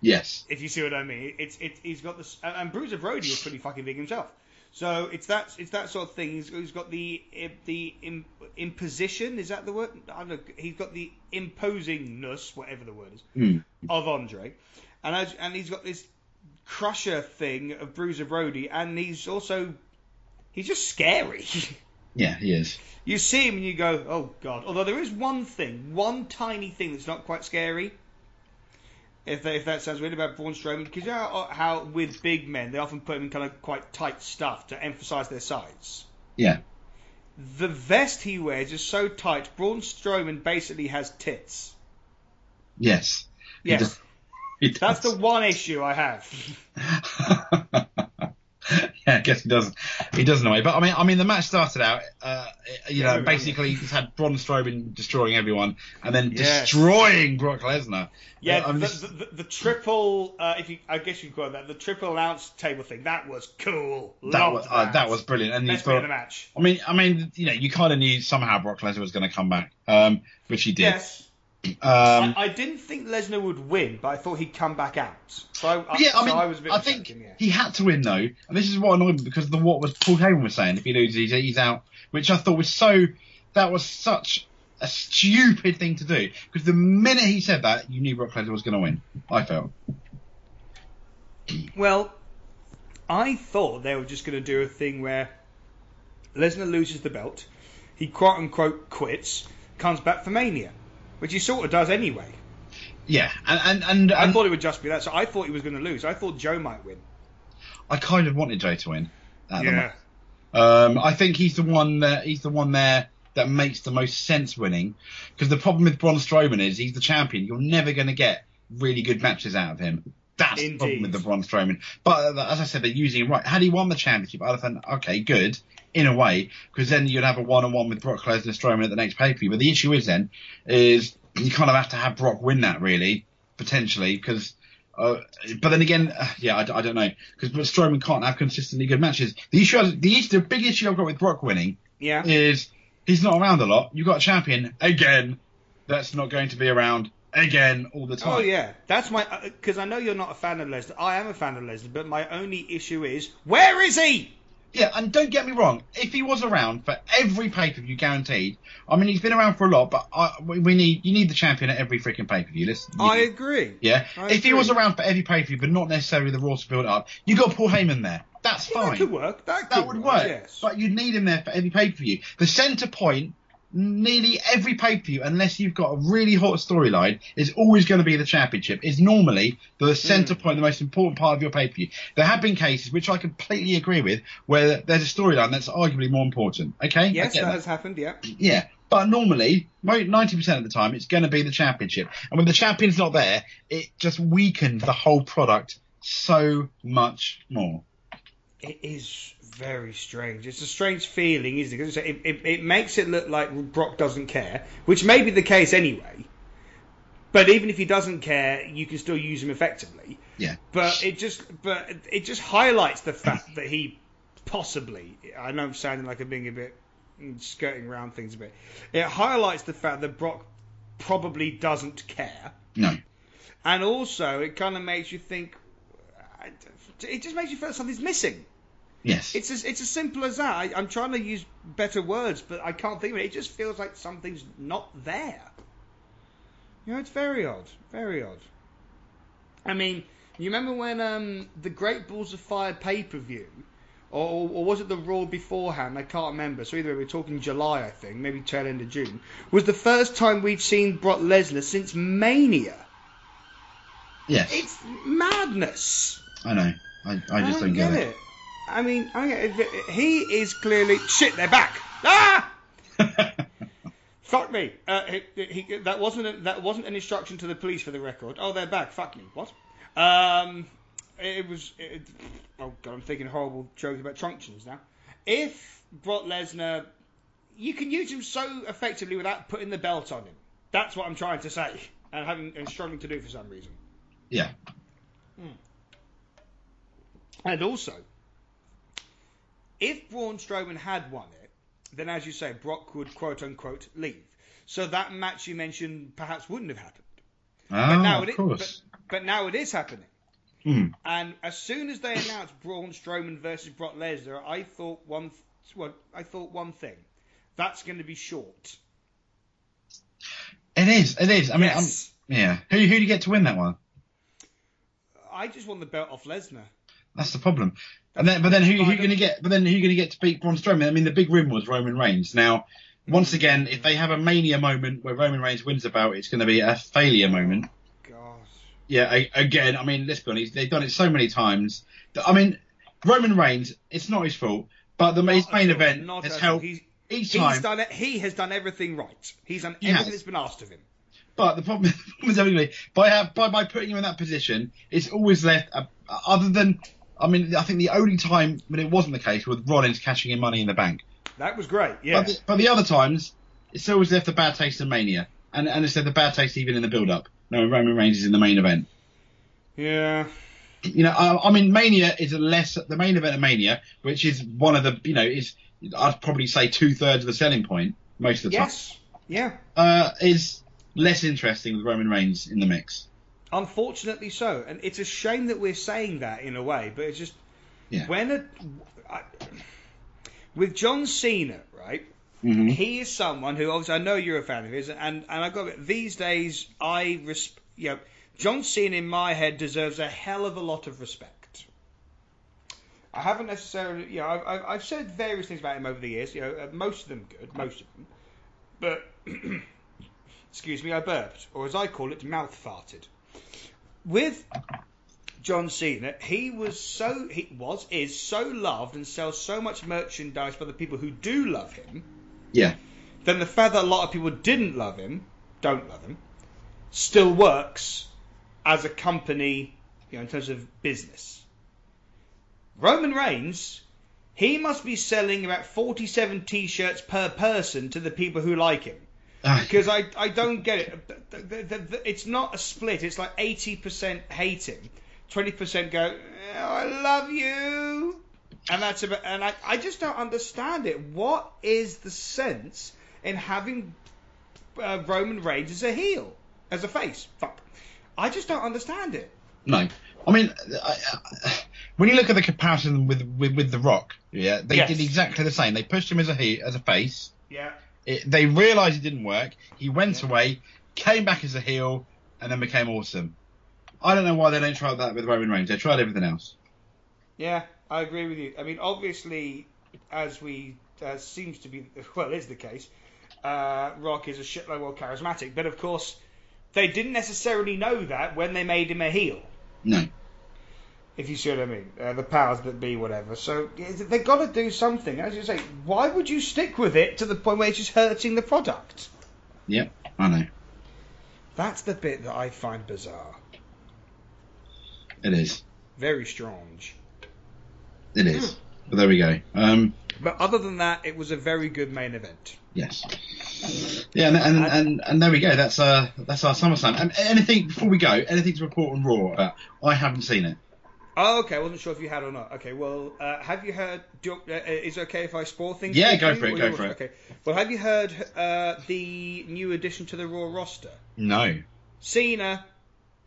B: Yes.
C: If you see what I mean, it's it, he's got this, and, Bruiser Brody is pretty fucking big himself. So it's that it's that sort of thing. He's, he's got the the imposition. Is that the word? I don't know. He's got the imposingness, whatever the word is,
B: Hmm.
C: of Andre, and as, and he's got this crusher thing of Bruiser Brody, and he's also he's just scary.
B: Yeah, he is.
C: you see him and you go, oh god. Although there is one thing, one tiny thing that's not quite scary. If, if that sounds weird about Braun Strowman, because you know how, with big men they often put him in kind of quite tight stuff to emphasise their size.
B: Yeah.
C: The vest he wears is so tight. Braun Strowman basically has tits.
B: Yes.
C: Yes,
B: he
C: that's the one issue I have.
B: yeah, I guess he doesn't. He doesn't know. But I mean, I mean, the match started out, uh, you know, basically he's had Braun Strowman destroying everyone and then
C: Yes.
B: destroying Brock Lesnar.
C: Yeah,
B: Uh,
C: the,
B: this-
C: the, the, the triple, uh, if you, I guess you call it that, the triple announce table thing. That was cool.
B: that
C: Loved
B: was uh, that was brilliant. And
C: best
B: thought,
C: the match.
B: I mean, I mean, you know, you kind of knew somehow Brock Lesnar was going to come back, um, which he did.
C: Yes.
B: Um,
C: I, I didn't think Lesnar would win, but I thought he'd come back out. So I,
B: yeah, I
C: so
B: mean,
C: I was a bit
B: I think
C: yeah.
B: he had to win though, and this is what annoyed me because of the, what was Paul Heyman was saying. If he loses, he's, he's out, which I thought was so. That was such a stupid thing to do because the minute he said that, you knew Brock Lesnar was going to win. I felt.
C: Well, I thought they were just going to do a thing where Lesnar loses the belt, he quote unquote quits, comes back for Mania, which he sort of does anyway.
B: Yeah, and and and,
C: I
B: and
C: thought it would just be that, so I thought he was going to lose. I thought Joe might win.
B: I kind of wanted Joe to win. at
C: Yeah.
B: Um, I think he's the one that he's the one there that makes the most sense winning. Because the problem with Braun Strowman is he's the champion. You're never going to get really good matches out of him. That's the problem with the Braun Strowman. But uh, as I said, they're using him right. Had he won the championship, I'd have thought, okay, good in a way, because then you'd have a one-on-one with Brock Lesnar and Strowman at the next pay-per-view. But the issue is then is you kind of have to have Brock win that really potentially because. Uh, but then again, uh, yeah, I don't know because Strowman can't have consistently good matches. The issue, the issue, the big issue I've got with Brock winning
C: Yeah.
B: is he's not around a lot. You've got a champion again that's not going to be around again all the oh, time.
C: Oh yeah, that's my uh, because I know you're not a fan of Lesnar. I am a fan of Lesnar, but my only issue is where is he?
B: Yeah, and don't get me wrong. If he was around for every pay per view, guaranteed. I mean, he's been around for a lot, but I, we we need you need the champion at every freaking pay per view. Listen,
C: I agree.
B: yeah.
C: I
B: if he was around for every pay per view, but not necessarily the Raw to build up, you got Paul Heyman there. That's
C: Yeah,
B: fine.
C: that could work. That,
B: That
C: could
B: would work.
C: Yes.
B: But you need him there for every pay per view. The centre point, nearly every pay per view, unless you've got a really hot storyline, is always going to be the championship. Is normally the mm. centre point, the most important part of your pay per view. There have been cases, which I completely agree with, where there's a storyline that's arguably more important. Okay?
C: Yes, that
B: that.
C: has happened. Yeah.
B: Yeah. But normally, ninety percent of the time, it's going to be the championship. And when the champion's not there, it just weakens the whole product so much more.
C: It is very strange. It's a strange feeling, isn't it? Because it, it, it makes it look like Brock doesn't care, which may be the case anyway. But even if he doesn't care, you can still use him effectively.
B: Yeah.
C: But it just, but it just highlights the fact that he possibly. I know I'm sounding like I'm being a bit mm, skirting around things a bit. It highlights the fact that Brock probably doesn't care,
B: No.
C: and also it kind of makes you think. It just makes you feel something's missing.
B: Yes.
C: It's as, it's as simple as that. I, I'm trying to use better words, but I can't think of it. It just feels like something's not there. You know, it's very odd. Very odd. I mean, you remember when um, the Great Balls of Fire pay per view, or, or was it the Raw beforehand? I can't remember. So either way, we're talking July, I think, maybe tail end of June, was the first time we'd seen Brock Lesnar since Mania.
B: yes.
C: It's madness.
B: I know. I, I just don't, get, it.
C: I mean, I he is clearly shit. They're back. Ah! Fuck me. Uh, he, he, that wasn't a, that wasn't an instruction to the police for the record. Oh, they're back. Fuck me. What? Um, it was. It, oh god, I'm thinking horrible jokes about truncheons now. If Brock Lesnar, you can use him so effectively without putting the belt on him. That's what I'm trying to say, and having and struggling to do for some reason.
B: yeah.
C: And also, if Braun Strowman had won it, then as you say, Brock would quote unquote leave. So that match you mentioned perhaps wouldn't have happened.
B: Ah,
C: But now
B: of
C: it but, but now it is happening.
B: Hmm.
C: And as soon as they announced Braun Strowman versus Brock Lesnar, I thought one, well, I thought one thing. That's going to be short.
B: It is. It is. I mean,
C: Yes.
B: Yeah. Who who do you get to win that one?
C: I just want the belt off Lesnar.
B: That's the problem. And then, but then who who you going to get? But then who going to get to beat Braun Strowman? I mean, the big win was Roman Reigns. Now, once again, if they have a mania moment where Roman Reigns wins the belt, it's going to be a failure moment.
C: God.
B: Yeah. a- Again, I mean, let's be honest. They've done it so many times. that- I mean, Roman Reigns. It's not his fault, but the his
C: Not
B: main event has helped
C: He's,
B: each
C: he's
B: time.
C: done it. He has done everything right. He's done everything that's been asked of him.
B: But the problem, the problem is by by by putting him in that position, it's always left. Uh, other than, I mean, I think the only time when it wasn't the case was Rollins cashing in Money in the Bank.
C: That was great. Yeah.
B: But, the, but the other times, it's always left a bad taste in Mania, and and it's left a bad taste even in the build-up. No, Roman Reigns is in the main event.
C: yeah.
B: You know, I, I mean, Mania is a less the main event of Mania, which is one of the you know is I'd probably say two thirds of the selling point most of the time.
C: Yes. Yeah.
B: uh, is less interesting with Roman Reigns in the mix.
C: Unfortunately, so, and it's a shame that we're saying that in a way, but it's just
B: Yeah.
C: when a, I, with John Cena, right?
B: Mm-hmm.
C: He is someone who obviously I know you're a fan of his, and and I got it. these days I res, you know, John Cena in my head deserves a hell of a lot of respect. I haven't necessarily, you know, I've, I've, I've said various things about him over the years. You know, uh, most of them good, most of them, but excuse me, I burped, or as I call it, mouth farted. With John Cena, he was so he was is so loved and sells so much merchandise by the people who do love him.
B: Yeah.
C: Then the fact that a lot of people didn't love him, don't love him, still works as a company, you know, in terms of business. Roman Reigns, he must be selling about 47 t-shirts per person to the people who like him.
B: Ah,
C: Because I, I don't get it. The- the- the- the- It's not a split. It's like 80% hate him, 20% go, "Oh, I love you. And that's about, and I, I just don't understand it. What is the sense in having uh, Roman Reigns as a heel, as a face? Fuck. I just don't understand it.
B: no. I mean, I, I, when you look at the comparison with, with with The Rock, yeah, they
C: Yes.
B: did exactly the same. They pushed him as a he as a face.
C: Yeah.
B: It, they realised it didn't work. He went away, came back as a heel, and then became awesome. I don't know why they don't try that with Roman Reigns. They tried everything else.
C: Yeah, I agree with you. I mean, obviously, as we as seems to be well is the case, uh, Rock is a shitload more charismatic. But of course, they didn't necessarily know that when they made him a heel.
B: No.
C: If you see what I mean, uh, the powers that be, whatever. So they've got to do something. As you say, why would you stick with it to the point where it's just hurting the product?
B: Yep, I know.
C: That's the bit that I find bizarre.
B: It is.
C: Very strange.
B: It is. But there we go. Um,
C: But other than that, it was a very good main event.
B: yes. Yeah, and and, and, and there we go. That's uh that's our SummerSlam. And anything before we go, anything to report on Raw about? I haven't seen it.
C: Oh, okay. I wasn't sure if you had or not. Okay, well, uh, have you heard? You, uh, is it okay if I spoil things?
B: Yeah, go
C: you,
B: for it, go for it.
C: Okay. Well, have you heard uh, the new addition to the Raw roster?
B: No.
C: Cena.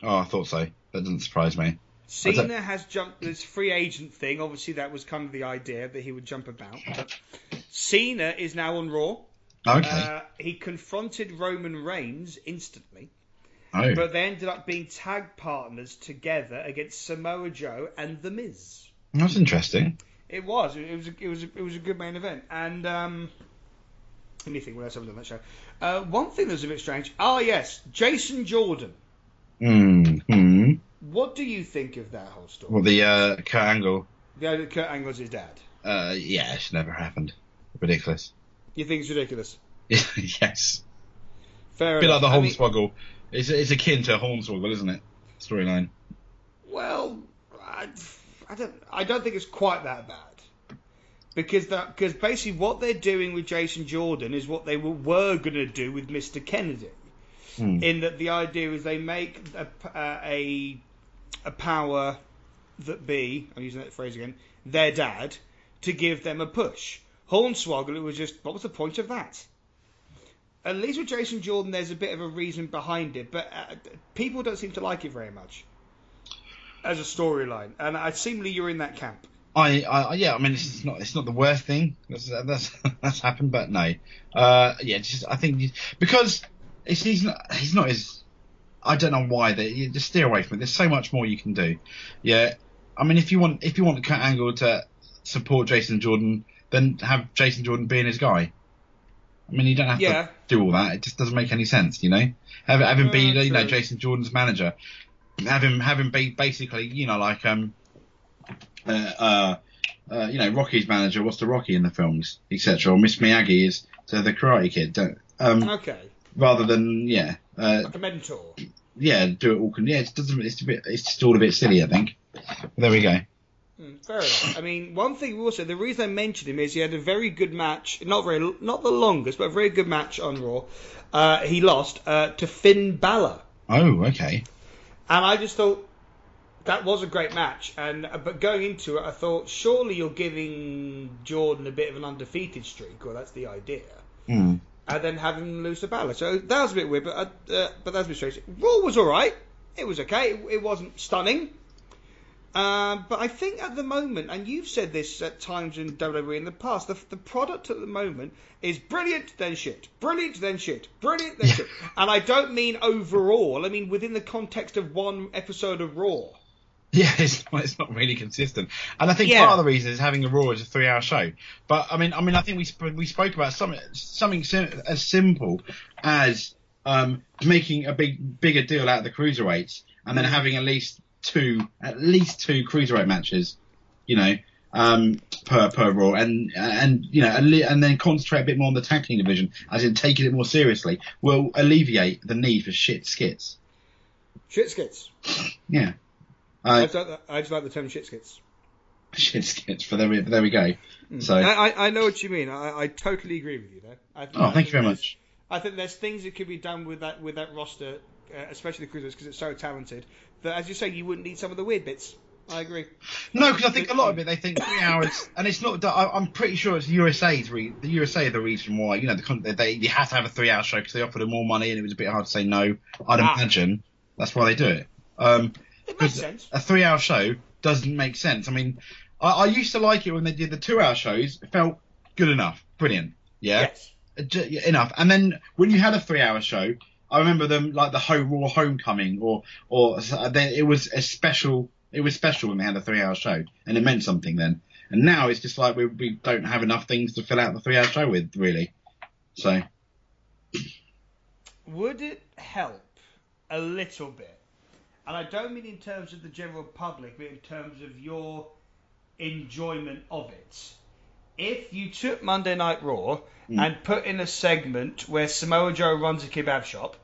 B: Oh, I thought so. That doesn't surprise me.
C: Cena has jumped this free agent thing. Obviously, that was kind of the idea that he would jump about. But Cena is now on Raw.
B: Okay.
C: Uh, he confronted Roman Reigns instantly.
B: Oh.
C: But they ended up being tag partners together against Samoa Joe and The Miz.
B: That's interesting.
C: It was. It was. A, it was. It was a good main event. And um, let me think. What else have done on that show? Uh, one thing that was a bit strange. Ah, yes, Jason Jordan.
B: Hmm. Hmm.
C: What do you think of that whole story?
B: Well, the uh, Kurt Angle.
C: The idea Kurt Angle's his dad.
B: Uh, yeah, it's never happened. Ridiculous.
C: You think it's ridiculous?
B: yes.
C: Fair
B: A bit like
C: enough.
B: the
C: I mean.
B: It's, it's akin to Hornswoggle, isn't it? Storyline.
C: well, I, I don't. I don't think it's quite that bad. Because that, because basically what they're doing with Jason Jordan is what they were, were going to do with Mr. Kennedy.
B: Hmm.
C: in that the idea is they make a, uh, a a power that be I'm using that phrase again their dad to give them a push. Hornswoggle it was just what was the point of that? At least with Jason Jordan, there's a bit of a reason behind it, but uh, people don't seem to like it very much as a storyline. And I seemingly you're in that camp.
B: I, I, yeah, I mean, it's not, it's not the worst thing that's that's, that's happened, but no, uh, yeah, just I think because it's, he's not, he's not as, I don't know why they you just steer away from it. There's so much more you can do. Yeah, I mean, if you want, if you want Kurt Angle to support Jason Jordan, then have Jason Jordan being his guy. I mean, you don't have
C: Yeah.
B: to do all that. It just doesn't make any sense, you know. Having, have him be,
C: Yeah,
B: you know. Jason Jordan's manager. having him, have him be basically, you know, like um, uh, uh, uh, you know, Rocky's manager. What's the Rocky in the films, etc. Or Miss Miyagi is to the Karate Kid. Don't, um,
C: Okay,
B: rather than yeah, uh,
C: like a mentor.
B: yeah, do it all. Yeah, it doesn't. It's a bit. It's just all a bit silly, I think. There we go.
C: Hmm, fair enough. I mean, one thing also, the reason I mentioned him is he had a very good match, not very, not the longest, but a very good match on Raw. Uh, he lost uh, to Finn Balor,
B: Oh, okay.
C: and I just thought that was a great match. And uh, but going into it, I thought surely you're giving Jordan a bit of an undefeated streak, or that's the idea.
B: Hmm.
C: and then having him lose to Balor. So that was a bit weird, but uh, uh, but that's a bit strange. Raw was all right. It was okay. It, it wasn't stunning. Um, but I think at the moment, and you've said this at times in WWE in the past, the, the product at the moment is brilliant, then shit. Brilliant, then shit. Brilliant, then shit. And I don't mean overall, I mean within the context of one episode of Raw.
B: Yeah, it's not, it's not really consistent, and I think
C: Yeah.
B: part of the reason is having a Raw as a three-hour show. But I mean, I mean, I think we sp- we spoke about something something sim- as simple as um, making a big bigger deal out of the cruiserweights, and then having at least two at least two cruiserweight matches, you know, um, per per Raw, and and you know, and, then concentrate a bit more on the tag team division, as in taking it more seriously, will alleviate the need for shit skits.
C: Shit skits.
B: Yeah.
C: I, just like the, I just like the term shit skits.
B: shit skits, but there we, there we go. So.
C: I, I, I know what you mean. I, I totally agree with you there. I,
B: Oh, thank you very much.
C: I think there's things that could be done with that with that roster, uh, especially the cruisers, because it's so talented. That, as you say, you wouldn't need some of the weird bits. I agree.
B: No, because I think a lot of it they think three hours, and it's not. I, I'm pretty sure it's USA's re, the USA the reason why you know the they, they have to have a three hour show because they offered them more money and it was a bit hard to say no. I'd
C: Ah.
B: imagine that's why they do it. Um,
C: It makes sense.
B: a three hour show doesn't make sense. I mean, I, I used to like it when they did the two hour shows. It felt good enough, brilliant. Yeah.
C: Yes.
B: Uh, enough. And then when you had a three-hour show, I remember them like the whole Raw Homecoming, or or uh, then it was a special. It was special when they had a three-hour show, and it meant something then. And now it's just like we we don't have enough things to fill out the three-hour show with, really. So
C: Would it help a little bit? And I don't mean in terms of the general public, but in terms of your enjoyment of it. If you took Monday Night Raw
B: Mm.
C: and put in a segment where Samoa Joe runs a kebab shop,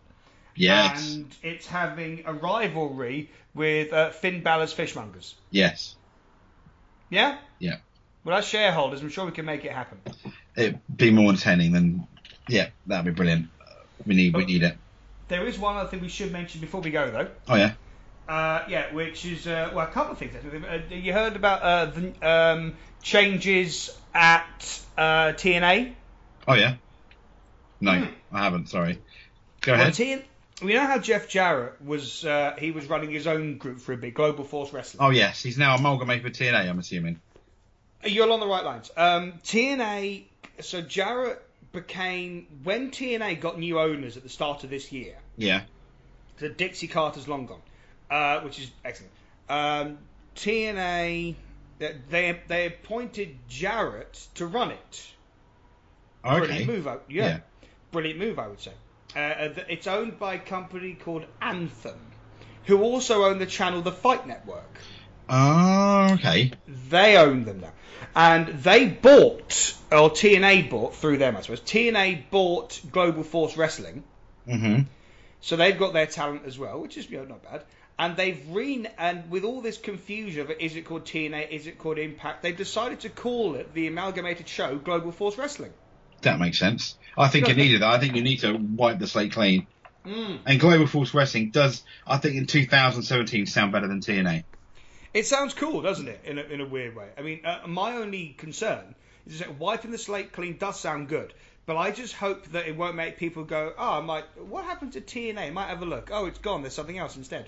B: yes,
C: and it's having a rivalry with uh, Finn Balor's Fishmongers.
B: yes,
C: Yeah?
B: Yeah.
C: Well, as shareholders, I'm sure we can make it happen.
B: it'd be more entertaining than yeah, that'd be brilliant. We need we need it.
C: There is one other thing we should mention before we go, though.
B: Oh yeah,
C: Uh, yeah, which is uh, well, a couple of things. Actually. Uh, you heard about uh, the um, changes at uh, TNA.
B: oh yeah. No,
C: Hmm.
B: I haven't. Sorry. Go
C: Well,
B: ahead.
C: TN- we know how Jeff Jarrett was. Uh, he was running his own group for a bit, Global Force Wrestling.
B: Oh yes, he's now amalgamated with TNA. I'm assuming.
C: You're along the right lines. Um, TNA. So Jarrett became when TNA got new owners at the start of this year.
B: Yeah.
C: The Dixie Carter's long gone, uh, which is excellent. Um, TNA. They they- they appointed Jarrett to run it.
B: Okay.
C: Brilliant move, I- yeah.
B: Yeah.
C: Brilliant move, I would say. Uh, it's owned by a company called Anthem, who also own the channel The Fight Network.
B: Oh, okay.
C: They own them now. And they bought, or TNA bought through them, I suppose. TNA bought Global Force Wrestling,
B: Mm-hmm.
C: so they've got their talent as well, which is you know, not bad. And they've re and with all this confusion of is it called TNA, is it called Impact, they've decided to call it the amalgamated show Global Force Wrestling.
B: That makes sense. I think it needed that. I think you need to wipe the slate clean.
C: Mm.
B: And Global Force Wrestling does, I think, in 2017 sound better than TNA.
C: It sounds cool, doesn't it? In a, in a weird way. I mean, uh, my only concern is that wiping the slate clean does sound good, but I just hope that it won't make people go, "Oh, I might. What happened to TNA? I might have a look. Oh, it's gone. There's something else instead."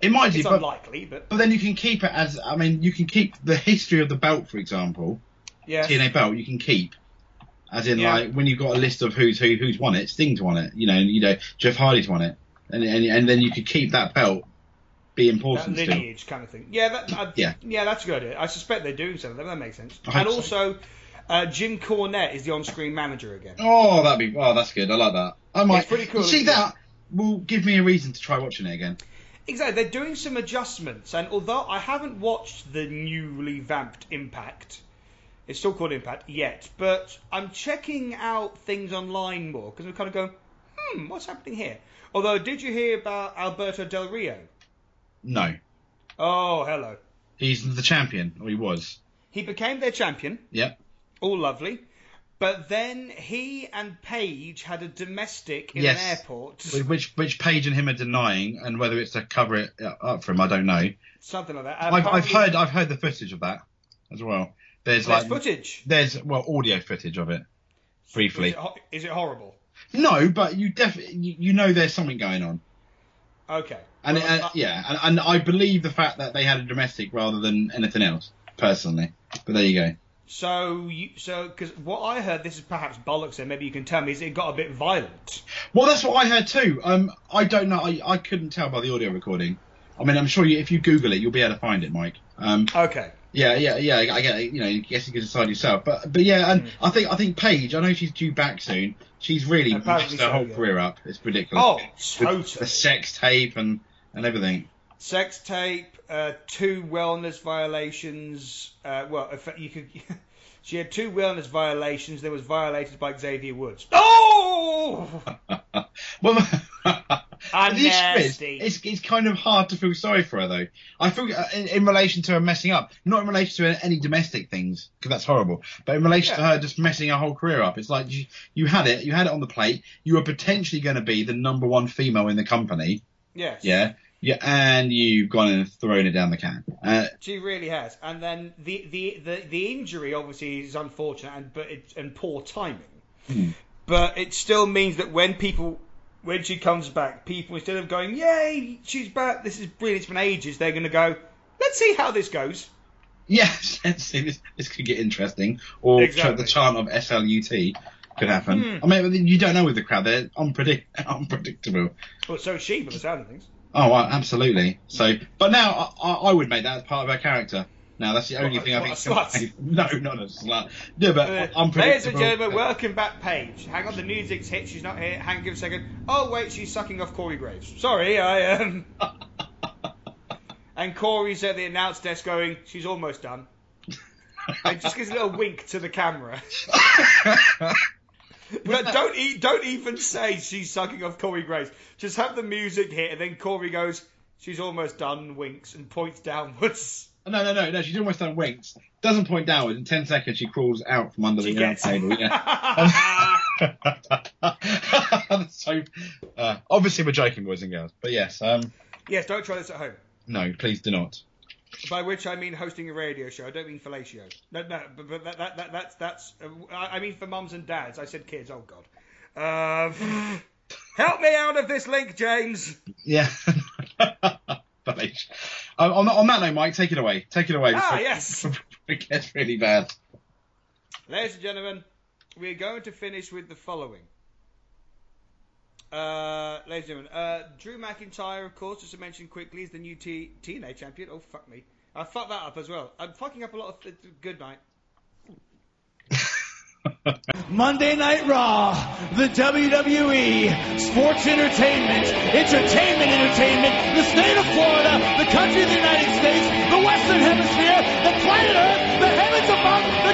B: It might
C: be
B: but,
C: unlikely, but
B: but then you can keep it as, I mean, you can keep the history of the belt, for example,
C: yeah,
B: TNA belt, you can keep. As in,
C: Yeah.
B: like, when you've got a list of who's who, who's won it, Sting's won it, you know, you know, Jeff Hardy's won it. And, and, and then you could keep that belt, be
C: that
B: important still.
C: lineage kind of thing. Yeah, that, I,
B: Yeah.
C: yeah, that's a good. idea. I suspect they're doing something. That makes sense. And
B: so.
C: also, uh, Jim Cornette is the on-screen manager again.
B: Oh, that'd be, oh, that's good. I like that. I might,
C: It's pretty cool,
B: You see that will give me a reason to try watching it again.
C: Exactly. They're doing some adjustments, and although I haven't watched the newly vamped Impact, it's still called Impact yet, but I'm checking out things online more because I'm kind of going, hmm, what's happening here? Although, did you hear about Alberto Del Rio?
B: No.
C: Oh, hello.
B: He's the champion, or he was.
C: He became their champion.
B: Yep.
C: All lovely. But then he and Paige had a domestic in
B: Yes.
C: an airport.
B: Which which Paige and him are denying, and whether it's to cover it up for him, I don't know.
C: Something like that.
B: I've, I've heard I've heard the footage of that as well. There's
C: There's
B: like
C: footage.
B: there's well audio footage of it. briefly.
C: Is it, ho- is it horrible?
B: No, but you definitely you, you know there's something going on,
C: Okay.
B: and
C: Well,
B: uh,
C: I-
B: yeah, and, and I believe the fact that they had a domestic rather than anything else, personally. But there you go.
C: So, you, so because what I heard, this is perhaps bollocks, and maybe you can tell me, is it got a bit violent?
B: Well, that's what I heard too. Um, I don't know. I, I couldn't tell by the audio recording. I mean, I'm sure you, if you Google it, you'll be able to find it, Mike. Um,
C: Okay.
B: yeah, yeah, yeah. I get. You know, I guess you can decide yourself. But, but yeah, and
C: Mm.
B: I think I think Paige. I know she's due back soon. She's really messed her
C: so,
B: whole
C: yeah.
B: career up. It's ridiculous.
C: Oh,
B: With
C: totally.
B: The sex tape and and everything.
C: Sex tape, uh, two wellness violations. Uh, well, if you could. She had two wellness violations. There was violated by Xavier Woods. Oh,
B: well,
C: I'm
B: the issue is,
C: nasty.
B: it's, it's kind of hard to feel sorry for her though. I feel uh, in, in relation to her messing up, not in relation to any domestic things because that's horrible, but in relation to her just messing her whole career up. It's like you, you had it, you had it on the plate. You were potentially going to be the number one female in the company,
C: yes.
B: yeah, yeah, and you've gone and thrown it down the can. Uh,
C: She really has. And then the the, the, the injury obviously is unfortunate and but it, and poor timing.
B: Hmm.
C: But it still means that when people when she comes back, people instead of going, "Yay, she's back! This is brilliant! It's been ages," they're going to go, "Let's see how this goes."
B: yes, let's see, this, this could get interesting, or
C: Exactly.
B: the chant of SLUT could happen.
C: Hmm.
B: I mean, you don't know with the crowd; they're unpredict- unpredictable.
C: Well, so is she, by the sound of things.
B: Oh, well, absolutely. So, but now I, I would make that as part of her character. Now that's the only
C: What,
B: thing I think.
C: slut?
B: No, not a slut. No, but
C: Uh,
B: unpredictable.
C: ladies and gentlemen, welcome back, Paige. Hang on, the music's hit. She's not here. Hang on, give a second. Oh wait, she's sucking off Corey Graves. Sorry, I um. and Corey's at the announce desk going, "She's almost done." and just gives a little wink to the camera. But don't e- don't even say she's sucking off Corey Graves. Just have the music hit, and then Corey goes, "She's almost done," winks and points downwards.
B: no, no, no, no. She's almost done winks. Doesn't point downwards. In ten seconds, she crawls out from under
C: She
B: the
C: gets
B: table. Yeah. So. Uh, obviously, we're joking, boys and girls. But yes, um,
C: yes, don't try this at home.
B: no, please do not.
C: By which I mean hosting a radio show. I don't mean fellatio. No, no, but, but that, that, that, that's that's. Uh, I mean for mums and dads. I said kids. Oh God. Uh, help me out of this link, James.
B: Yeah. But, um, on, on that note, Mike, take it away. Take it away.
C: Ah,
B: before-
C: yes.
B: before it gets really bad.
C: Ladies and gentlemen, we're going to finish with the following. Uh, ladies and gentlemen, uh, Drew McIntyre, of course, just to mention quickly, is the new T- TNA champion. Oh, fuck me. I fucked that up as well. I'm fucking up a lot of. Th- good night.
A: Monday Night Raw, the WWE, sports entertainment, entertainment entertainment, the state of Florida, the country of the United States, the Western Hemisphere, the planet Earth, the heavens above, the